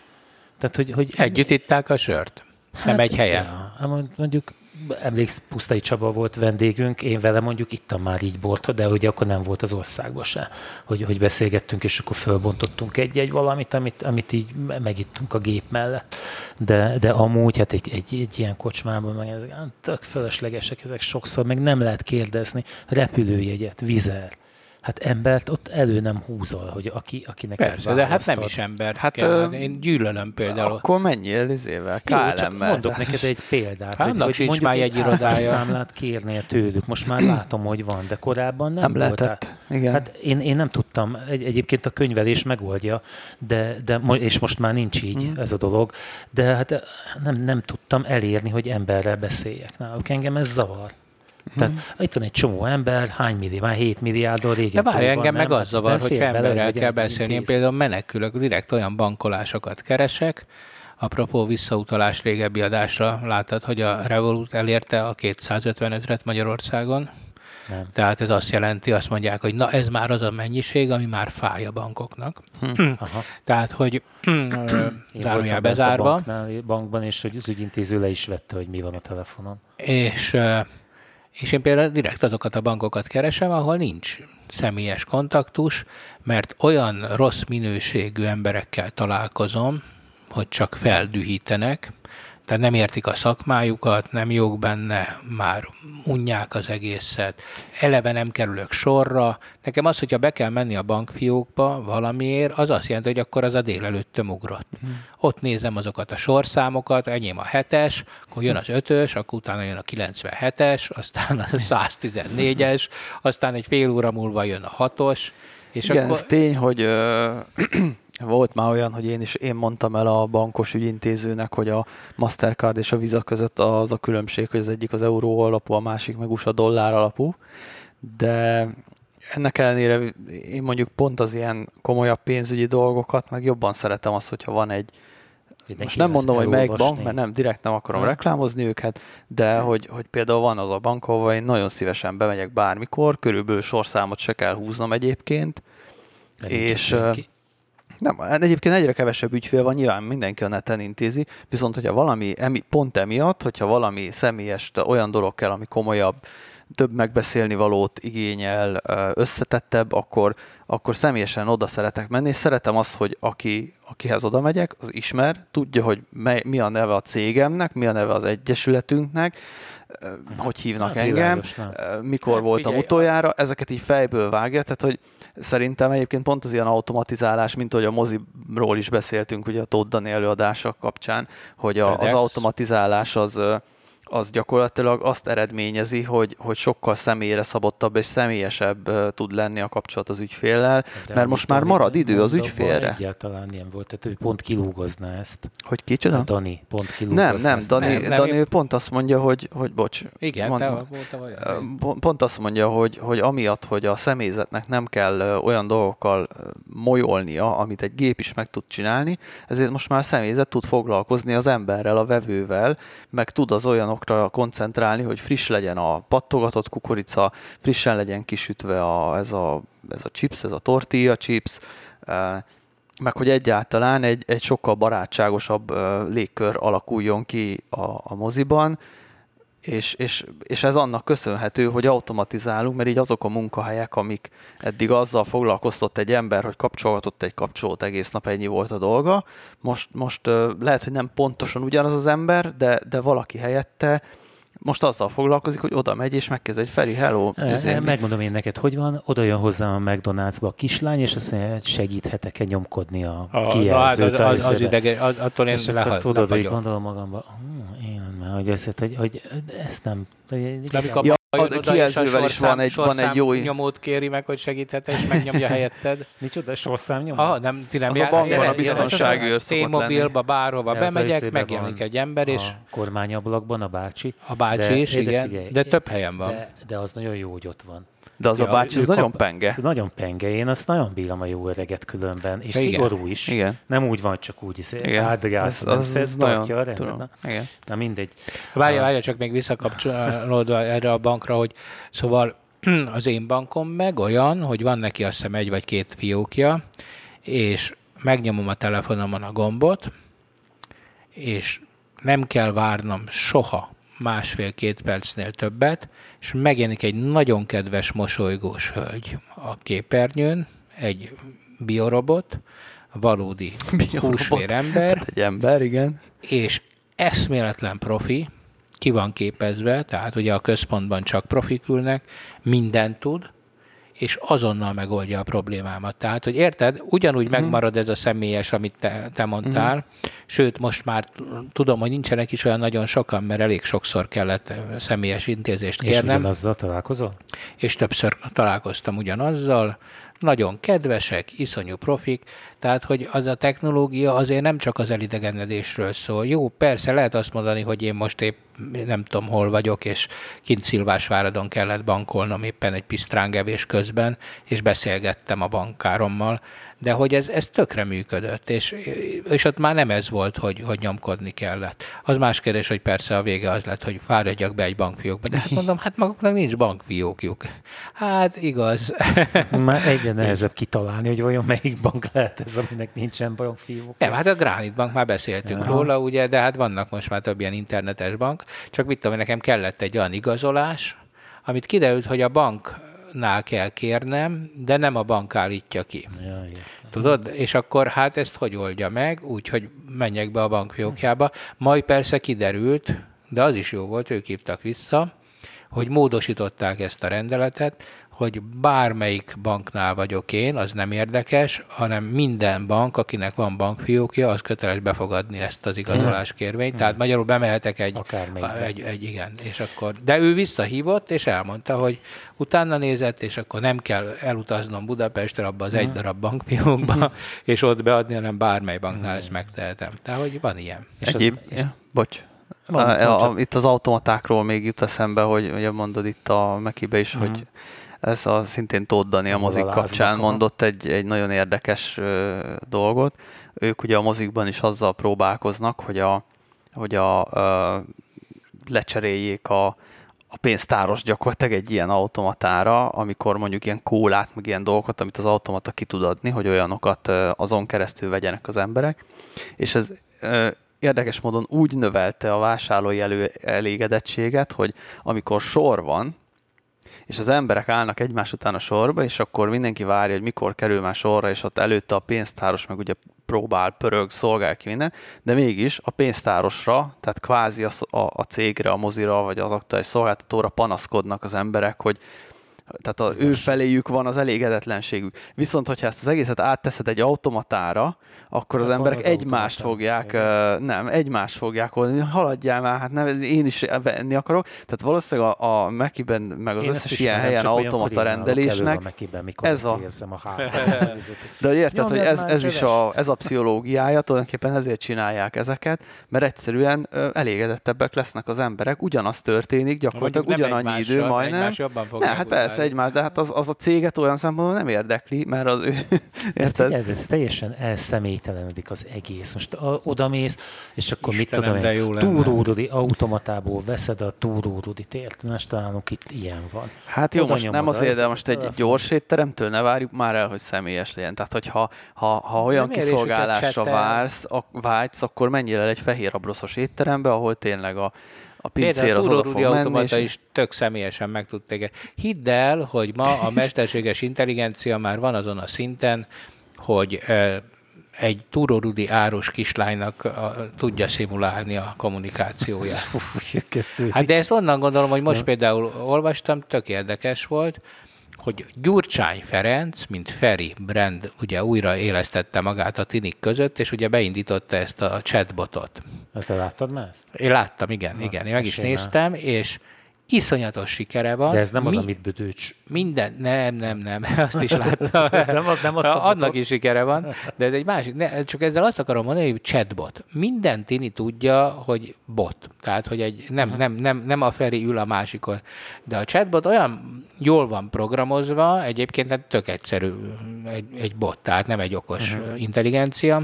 Tehát, hogy, hogy Együtt itták a sört? Hát, nem egy helyen? Ja, mondjuk emléksz, Pusztai Csaba volt vendégünk, én vele mondjuk ittam már így bort, de ugye akkor nem volt az országban se, hogy, hogy beszélgettünk, és akkor fölbontottunk egy-egy valamit, amit, amit így megittunk a gép mellett. De, de amúgy, hát egy, egy, egy ilyen kocsmában meg ezek tök fölöslegesek ezek sokszor, meg nem lehet kérdezni repülőjegyet, vizer Hát embert ott elő nem húzol, hogy aki, akinek Persze, de hát nem is ember hát, kell. Hát, én gyűlölöm például. Akkor mennyi izével? klm mondok neked egy példát. Hát, hogy, hogy mondjuk már egy irodája. számlát kérnél tőlük. Most már látom, hogy van, de korábban nem, nem volt. lehetett. Igen. Hát én, én nem tudtam. Egy, egyébként a könyvelés megoldja, de, de, és most már nincs így mm. ez a dolog, de hát nem, nem tudtam elérni, hogy emberrel beszéljek náluk. Engem ez zavar. Tehát hmm. itt van egy csomó ember, hány millió, már 7 milliárdról régen. De várj, engem meg az zavar, hogy emberrel kell beszélni. Én például menekülök, direkt olyan bankolásokat keresek, Apropó visszautalás régebbi adásra, láttad, hogy a Revolut elérte a 250 ezret Magyarországon? Nem. Tehát ez azt jelenti, azt mondják, hogy na ez már az a mennyiség, ami már fáj a bankoknak. Hm. Aha. Tehát, hogy zárójel bezárva. A banknál, bankban, és hogy az ügyintéző le is vette, hogy mi van a telefonon. És és én például direkt azokat a bankokat keresem, ahol nincs személyes kontaktus, mert olyan rossz minőségű emberekkel találkozom, hogy csak feldühítenek, tehát nem értik a szakmájukat, nem jók benne, már unják az egészet, eleve nem kerülök sorra. Nekem az, hogyha be kell menni a bankfiókba valamiért, az azt jelenti, hogy akkor az a délelőttöm ugrott. Mm. Ott nézem azokat a sorszámokat, enyém a hetes, akkor jön az ötös, akkor utána jön a 97-es, aztán a 114-es, aztán egy fél óra múlva jön a hatos. És Igen, akkor... ez tény, hogy volt már olyan, hogy én is én mondtam el a bankos ügyintézőnek, hogy a Mastercard és a Visa között az a különbség, hogy az egyik az euró alapú, a másik meg USA dollár alapú, de ennek ellenére én mondjuk pont az ilyen komolyabb pénzügyi dolgokat, meg jobban szeretem azt, hogyha van egy, Mindenki most nem mondom, hogy melyik bank, mert nem, direkt nem akarom hmm. reklámozni őket, de hogy, hogy például van az a bank, ahol én nagyon szívesen bemegyek bármikor, körülbelül sorszámot se kell húznom egyébként, nem és nem, hát egyébként egyre kevesebb ügyfél van, nyilván mindenki a neten intézi, viszont hogyha valami, emi, pont emiatt, hogyha valami személyes, olyan dolog kell, ami komolyabb, több megbeszélni valót igényel, összetettebb, akkor, akkor személyesen oda szeretek menni, és szeretem azt, hogy aki, akihez oda megyek, az ismer, tudja, hogy mi a neve a cégemnek, mi a neve az egyesületünknek, hogy hívnak hát, engem, mikor hát, voltam figyelj, utoljára, ezeket így fejből vágja, tehát hogy szerintem egyébként pont az ilyen automatizálás, mint hogy a moziról is beszéltünk, ugye a Todd Dani előadása kapcsán, hogy a, az automatizálás az az gyakorlatilag azt eredményezi, hogy, hogy sokkal személyre szabottabb és személyesebb uh, tud lenni a kapcsolat az ügyféllel, De mert most már marad idő az ügyfélre. Egyáltalán ilyen volt, tehát hogy pont kilúgozna ezt. Hogy kicsoda? A Dani pont kilúgozna Nem, nem, ezt. Dani, nem, nem, Dani én... pont azt mondja, hogy, hogy bocs. Igen, mond, te vagy. Pont azt mondja, hogy, hogy amiatt, hogy a személyzetnek nem kell olyan dolgokkal molyolnia, amit egy gép is meg tud csinálni, ezért most már a személyzet tud foglalkozni az emberrel, a vevővel, meg tud az olyan olyanokra koncentrálni, hogy friss legyen a pattogatott kukorica, frissen legyen kisütve a, ez, a, ez a chips, ez a tortilla chips, meg hogy egyáltalán egy, egy sokkal barátságosabb légkör alakuljon ki a, a moziban, és, és, és ez annak köszönhető, hogy automatizálunk, mert így azok a munkahelyek, amik eddig azzal foglalkoztott egy ember, hogy kapcsolgatott egy kapcsolót egész nap, ennyi volt a dolga. Most, most lehet, hogy nem pontosan ugyanaz az ember, de, de valaki helyette most azzal foglalkozik, hogy oda megy és megkezd egy Feri, hello. E, megmondom én neked, hogy van, oda jön hozzám a McDonald'sba a kislány, és azt mondja, segíthetek-e nyomkodni a, a kijelzőt. Az, az, az idege, az, attól én és le, tudod, hogy gondolom magamban, hm, hogy, ezt, hogy, hogy ezt nem... Ja, a kijelzővel is van egy, van egy jó... nyomót kéri meg, hogy segíthet és megnyomja helyetted. Micsoda, sorszám nyomó? Aha, nem, ti nem az a bankban a biztonsági T-mobilba, bárhova bemegyek, megjelenik egy ember, és... A kormányablakban a bácsi. A bácsi is, igen, de több helyen van. De az nagyon jó, hogy ott van. De az ja, a bácsi, az nagyon penge. Nagyon penge. Én azt nagyon bírom a jó öreget különben. És igen. szigorú is. Igen. Nem úgy van, csak úgy is. Nem az, az tartja a rendet. Na, igen. na mindegy. Várja, várja, csak még visszakapcsolódva erre a bankra, hogy szóval az én bankom meg olyan, hogy van neki azt hiszem egy vagy két fiókja, és megnyomom a telefonomon a gombot, és nem kell várnom soha másfél-két percnél többet, és megjelenik egy nagyon kedves, mosolygós hölgy a képernyőn, egy biorobot, valódi húsvérember. Egy ember, igen. És eszméletlen profi, ki van képezve, tehát ugye a központban csak profik ülnek, mindent tud, és azonnal megoldja a problémámat. Tehát, hogy érted, ugyanúgy uh-huh. megmarad ez a személyes, amit te, te mondtál, uh-huh. sőt, most már tudom, hogy nincsenek is olyan nagyon sokan, mert elég sokszor kellett személyes intézést kérnem. És ugyanazzal találkozol? És többször találkoztam ugyanazzal, nagyon kedvesek, iszonyú profik, tehát hogy az a technológia azért nem csak az elidegenedésről szól. Jó, persze lehet azt mondani, hogy én most épp nem tudom hol vagyok, és kint Szilvásváradon kellett bankolnom éppen egy pisztrángevés közben, és beszélgettem a bankárommal, de hogy ez, ez tökre működött, és, és ott már nem ez volt, hogy, hogy nyomkodni kellett. Az más kérdés, hogy persze a vége az lett, hogy fáradjak be egy bankfiókba, de hát mondom, hát maguknak nincs bankfiókjuk. Hát igaz. Már egyre nehezebb kitalálni, hogy vajon melyik bank lehet ez, aminek nincsen bankfiók. Nem, hát a Granit Bank már beszéltünk Aha. róla, ugye, de hát vannak most már több ilyen internetes bank, csak mit tudom, nekem kellett egy olyan igazolás, amit kiderült, hogy a bank banknál kell kérnem, de nem a bank állítja ki. Ja, Tudod? És akkor hát ezt hogy oldja meg? Úgy, hogy menjek be a bankfiókjába. Majd persze kiderült, de az is jó volt, ők hívtak vissza, hogy módosították ezt a rendeletet, hogy bármelyik banknál vagyok én, az nem érdekes, hanem minden bank, akinek van bankfiókja, az köteles befogadni ezt az igazolás-kérvényt. Tehát magyarul bemehetek egy, egy, egy, igen, és akkor, de ő visszahívott, és elmondta, hogy utána nézett, és akkor nem kell elutaznom Budapestre abba az egy darab bankfiókba, és ott beadni, hanem bármely banknál ezt megtehetem. Tehát, hogy van ilyen. És Egyéb, az, ja, bocs. Van, a, a, itt az automatákról még jut eszembe, hogy ugye mondod itt a Mekibe is, uh-huh. hogy ez a szintén Tóth Dani a mozik kapcsán mondott egy, egy nagyon érdekes ö, dolgot. Ők ugye a mozikban is azzal próbálkoznak, hogy a, hogy a ö, lecseréljék a, a pénztáros gyakorlatilag egy ilyen automatára, amikor mondjuk ilyen kólát, meg ilyen dolgokat, amit az automata ki tud adni, hogy olyanokat azon keresztül vegyenek az emberek. És ez érdekes módon úgy növelte a vásárlói elő elégedettséget, hogy amikor sor van, és az emberek állnak egymás után a sorba, és akkor mindenki várja, hogy mikor kerül már sorra, és ott előtte a pénztáros meg ugye próbál, pörög, szolgál ki minden, de mégis a pénztárosra, tehát kvázi a, a, a cégre, a mozira, vagy az aktuális szolgáltatóra panaszkodnak az emberek, hogy tehát a ő feléjük van az elégedetlenségük. Viszont, hogyha ezt az egészet átteszed egy automatára, akkor az emberek az egymást fogják, igen. nem, egymást fogják hozni, haladjál már, hát nem, én is venni akarok. Tehát valószínűleg a, a Mekiben, meg az én összes ilyen helyen automata rendelésnek, a ez a... a De érted, hogy ez, ez is a, ez a pszichológiája, tulajdonképpen ezért csinálják ezeket, mert egyszerűen elégedettebbek lesznek az emberek, ugyanaz történik, gyakorlatilag ugyanannyi idő majdnem. Ne, hát persze egymás, de hát az, az a céget olyan szempontból nem érdekli, mert az ő... Érted? Hát, ez teljesen elszemélytelenedik az egész. Most a, odamész, és akkor Istenem, mit tudom én, túródodi automatából veszed a túródodit, érted? Most találunk itt ilyen van. Hát jó, Oda most nem azért, de most egy gyors étteremtől ne várjuk már el, hogy személyes legyen. Tehát, hogyha ha, ha olyan kiszolgálásra vársz, a, vágysz, akkor menjél el egy fehér abroszos étterembe, ahol tényleg a a pincér az oda fog menni. És... is tök személyesen meg tud téged. Hidd el, hogy ma a mesterséges intelligencia már van azon a szinten, hogy egy túrórudi áros kislánynak a, tudja szimulálni a kommunikációját. hát de ezt onnan gondolom, hogy most például olvastam, tök érdekes volt, hogy Gyurcsány Ferenc, mint Feri brand, ugye újra élesztette magát a tinik között, és ugye beindította ezt a chatbotot. Te láttad már ezt? Én láttam, igen, Na, igen. Én meg is néztem, és iszonyatos sikere van. De ez nem Mi, az, amit Bödőcs. Minden, nem, nem, nem, azt is láttam. nem, az, nem azt Annak is sikere van, de ez egy másik, ne, csak ezzel azt akarom mondani, hogy chatbot. Minden tini tudja, hogy bot. Tehát, hogy egy, nem, nem, nem, nem a Feri ül a másikon. De a chatbot olyan jól van programozva, egyébként hát tök egyszerű egy, egy bot, tehát nem egy okos uh-huh. intelligencia.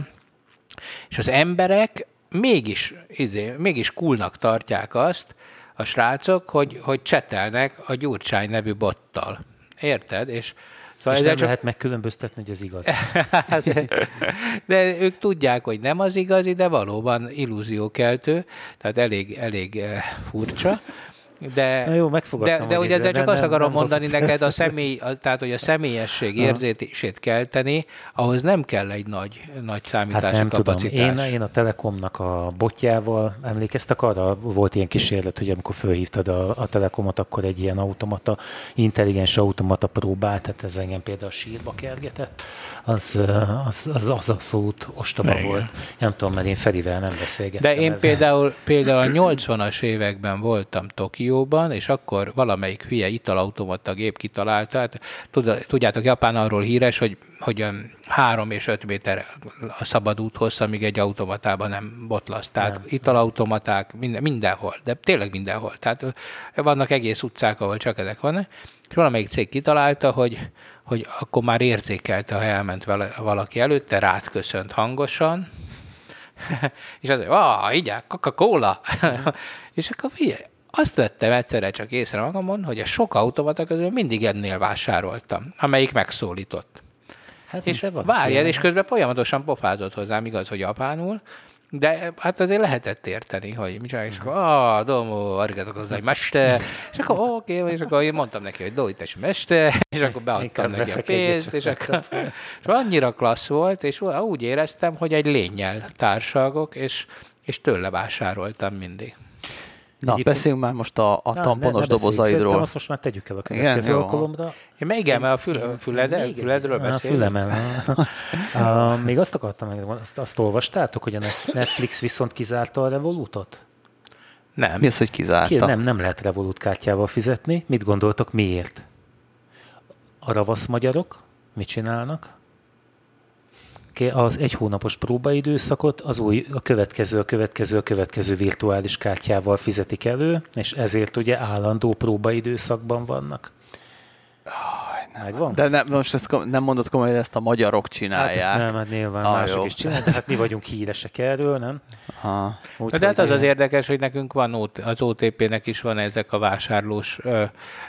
És az emberek mégis, izé, mégis coolnak tartják azt, a srácok, hogy, hogy csetelnek a Gyurcsány nevű bottal. Érted? És Szóval és nem csak... lehet megkülönböztetni, hogy ez igaz. de ők tudják, hogy nem az igazi, de valóban illúziókeltő, tehát elég, elég eh, furcsa. De, Na jó, de, de ugye ezzel csak azt akarom mondani neked, a személy, a, tehát hogy a személyesség érzését kelteni, ahhoz nem kell egy nagy, nagy számítási hát nem kapacitás. Tudom. Én, én a Telekomnak a botjával emlékeztek arra, volt ilyen kísérlet, hogy amikor fölhívtad a, a Telekomot, akkor egy ilyen automata, intelligens automata próbált, tehát ez engem például sírba kergetett, az, az, az, az abszolút ostoba Igen. volt. Nem tudom, mert én Ferivel nem beszélgettem. De én ezzel. például, például a 80-as években voltam Tokióban, és akkor valamelyik hülye italautomata gép kitalálta. Hát, tudjátok, Japán arról híres, hogy, hogy három és öt méter a szabad út hossz, amíg egy automatában nem botlasz. Tehát nem. italautomaták minden, mindenhol, de tényleg mindenhol. Tehát vannak egész utcák, ahol csak ezek vannak. És valamelyik cég kitalálta, hogy, hogy akkor már érzékelte, ha elment vele, valaki előtte, rád köszönt hangosan, és azért, ah, így Coca-Cola. és akkor figyelj, azt vettem egyszerre csak észre magamon, hogy a sok automata közül mindig ennél vásároltam, amelyik megszólított. Hát és várjál, és közben folyamatosan pofázott hozzám, igaz, hogy japánul, de hát azért lehetett érteni, hogy mi csinálják, és akkor, ah, domo, arigatok egy meste, és akkor oké, okay, és akkor én mondtam neki, hogy dojtes meste, és akkor beadtam neki a pénzt, és akkor és annyira klassz volt, és úgy éreztem, hogy egy lényel társalgok, és, és tőle vásároltam mindig. Na, Egyébként... beszéljünk már most a, a Na, tamponos ne, ne dobozaidról. azt most már tegyük el a következő Igen, alkalomra. Én még el, mert a fül, füled, füledről beszélünk. A fülemen. uh, még azt akartam meg, azt, azt olvastátok, hogy a Netflix viszont kizárta a Revolutot? Nem. Mi az, hogy kizárta? Ki, nem, nem lehet Revolut kártyával fizetni. Mit gondoltok, miért? A ravasz magyarok mit csinálnak? Az egy hónapos próbaidőszakot az új, a következő, a következő, a következő virtuális kártyával fizetik elő, és ezért ugye állandó próbaidőszakban vannak. Megvan? De ne, most ezt nem mondod komolyan, hogy ezt a magyarok csinálják. Hát ezt nem, hát nyilván ah, mások jó. is csinálják, de hát mi vagyunk híresek erről, nem? Aha. Úgy, de hát az az érdekes, hogy nekünk van, az OTP-nek is van ezek a vásárlós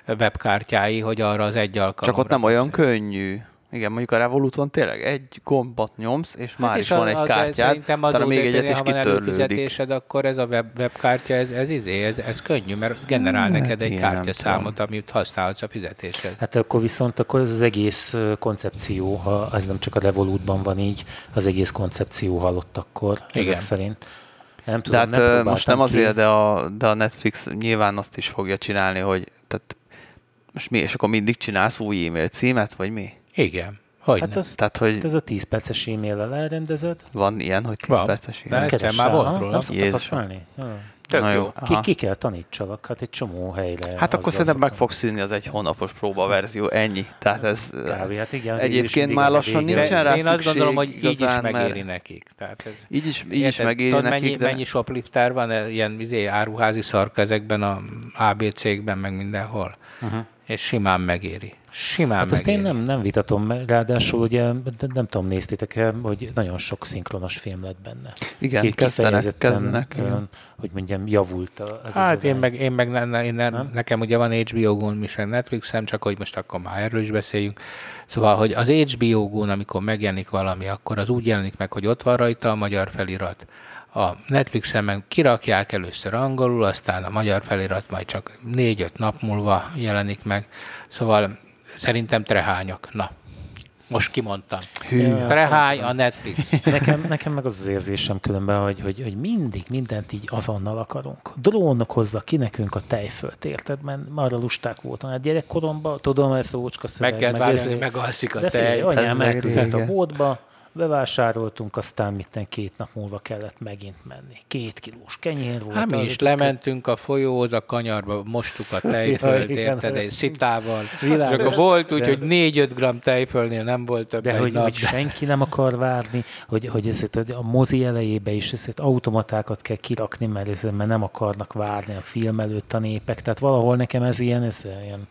webkártyái, hogy arra az egy alkalomra. Csak ott nem olyan könnyű. Igen, mondjuk a Revoluton tényleg egy gombot nyomsz, és hát már is van egy kártyád, talán még egyet is kitörlődik. akkor ez a web, webkártya, ez, ez, izé, ez, ez könnyű, mert generál hát, neked egy kártyaszámot, amit használhatsz a fizetéshez. Hát akkor viszont akkor ez az egész koncepció, ha ez nem csak a Revolutban van így, az egész koncepció halott akkor, Igen. ezek szerint. Nem tudom, de hát, nem most nem azért, de a, de a Netflix nyilván azt is fogja csinálni, hogy tehát most mi, és akkor mindig csinálsz új e-mail címet, vagy mi? Igen. Hogy hát az, Tehát, hogy ez a 10 perces e-mail-el elrendezed. Van ilyen, hogy 10 van. perces e-mail? Keres, már volt róla. Nem szoktad használni? Tök Na jó. Ki, ki kell tanítsalak, hát egy csomó helyre. Hát akkor szerintem meg fog szűnni az egy hónapos próbaverzió, ennyi. Tehát ez Kávé, hát igen, egyébként már lassan nincsen rá Én azt gondolom, hogy így is megéri nekik. Tehát ez, így is, így is megéri nekik. Mennyi, de... mennyi shoplifter van, ilyen izé, áruházi szarka ezekben a ABC-kben, meg mindenhol. Uh-huh. És simán megéri. Simán Hát ezt én nem, nem vitatom, ráadásul ugye nem tudom, néztétek el, hogy nagyon sok szinkronos film lett benne. Igen, Ki, kezdenek, kezdenek. Olyan, hogy mondjam, javult az Hát az én meg, én meg ne, én ne, nem? nekem ugye van HBO Go-n, mi sem Netflixem, csak hogy most akkor már erről is beszéljünk. Szóval, hogy az HBO Go-n, amikor megjelenik valami, akkor az úgy jelenik meg, hogy ott van rajta a magyar felirat. A Netflixen meg kirakják először angolul, aztán a magyar felirat majd csak négy-öt nap múlva jelenik meg. Szóval Szerintem trehányak. Na, most kimondtam. Hű, Trehány a Netflix. Nekem, nekem meg az az érzésem különben, hogy, hogy, hogy mindig mindent így azonnal akarunk. Drónok hozza ki nekünk a tejfölt, érted? Mert arra lusták voltam. Hát gyerekkoromban, tudom, ez ócska szöveg. Meg kell meg várni, hogy megalszik a tej. De figyelj, anyám a bódba, bevásároltunk, aztán mitten két nap múlva kellett megint menni. Két kilós kenyér volt. Hát mi is lementünk a folyóhoz, a kanyarba mostuk a tejfölt, érted, egy szitával. Akkor volt úgy, de, hogy 4-5 gram tejfölnél nem volt több De hogy, nap. hogy senki nem akar várni, hogy, hogy ezért a mozi elejébe is ezért automatákat kell kirakni, mert, ezért, mert nem akarnak várni a film előtt a népek. Tehát valahol nekem ez ilyen, ez ilyen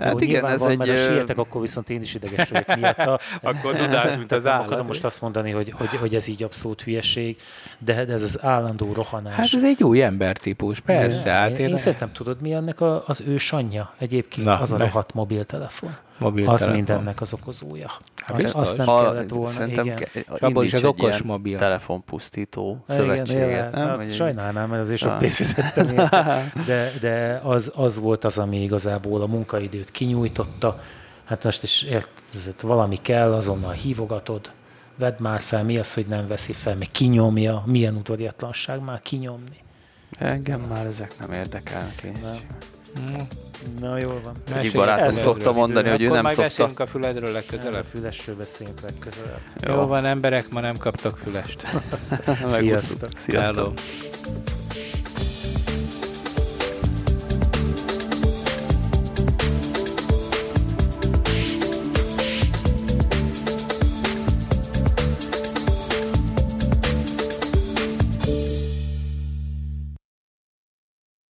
Hát Jó, igen, ez van, egy... Mert ha sietek, akkor viszont én is ideges vagyok miatta. akkor tudás, mint az állat. Akarom most azt mondani, hogy, hogy, hogy ez így abszolút hülyeség, de, de ez az állandó rohanás. Hát ez egy új embertípus, persze. Hát én, én, én szerintem tudod, mi ennek a, az ő sanya egyébként, Na, az a rohadt mobiltelefon. Mobil az mindennek az okozója. Hát azt, azt nem a, kellett volna. Szerintem igen. Ke, abban is az okos mobil. telefonpusztító szövetséget. Nem? Hát, sajnálnám, mert azért sok pénzt fizettem de, de az, az volt az, ami igazából a munkaidőt kinyújtotta. Hát most is érted, valami kell, azonnal hívogatod, vedd már fel, mi az, hogy nem veszi fel, meg kinyomja, milyen udvariatlanság már kinyomni. Engem már ezek nem érdekelnek én. Nem. Na jól van. Egyik barátom szokta mondani, hogy ő nem szokta. beszélünk a füledről legközelebb. A fülesről beszélünk legközelebb. Jó. Jó van, emberek, ma nem kaptak fülest. Sziasztok. Sziasztok. Hello.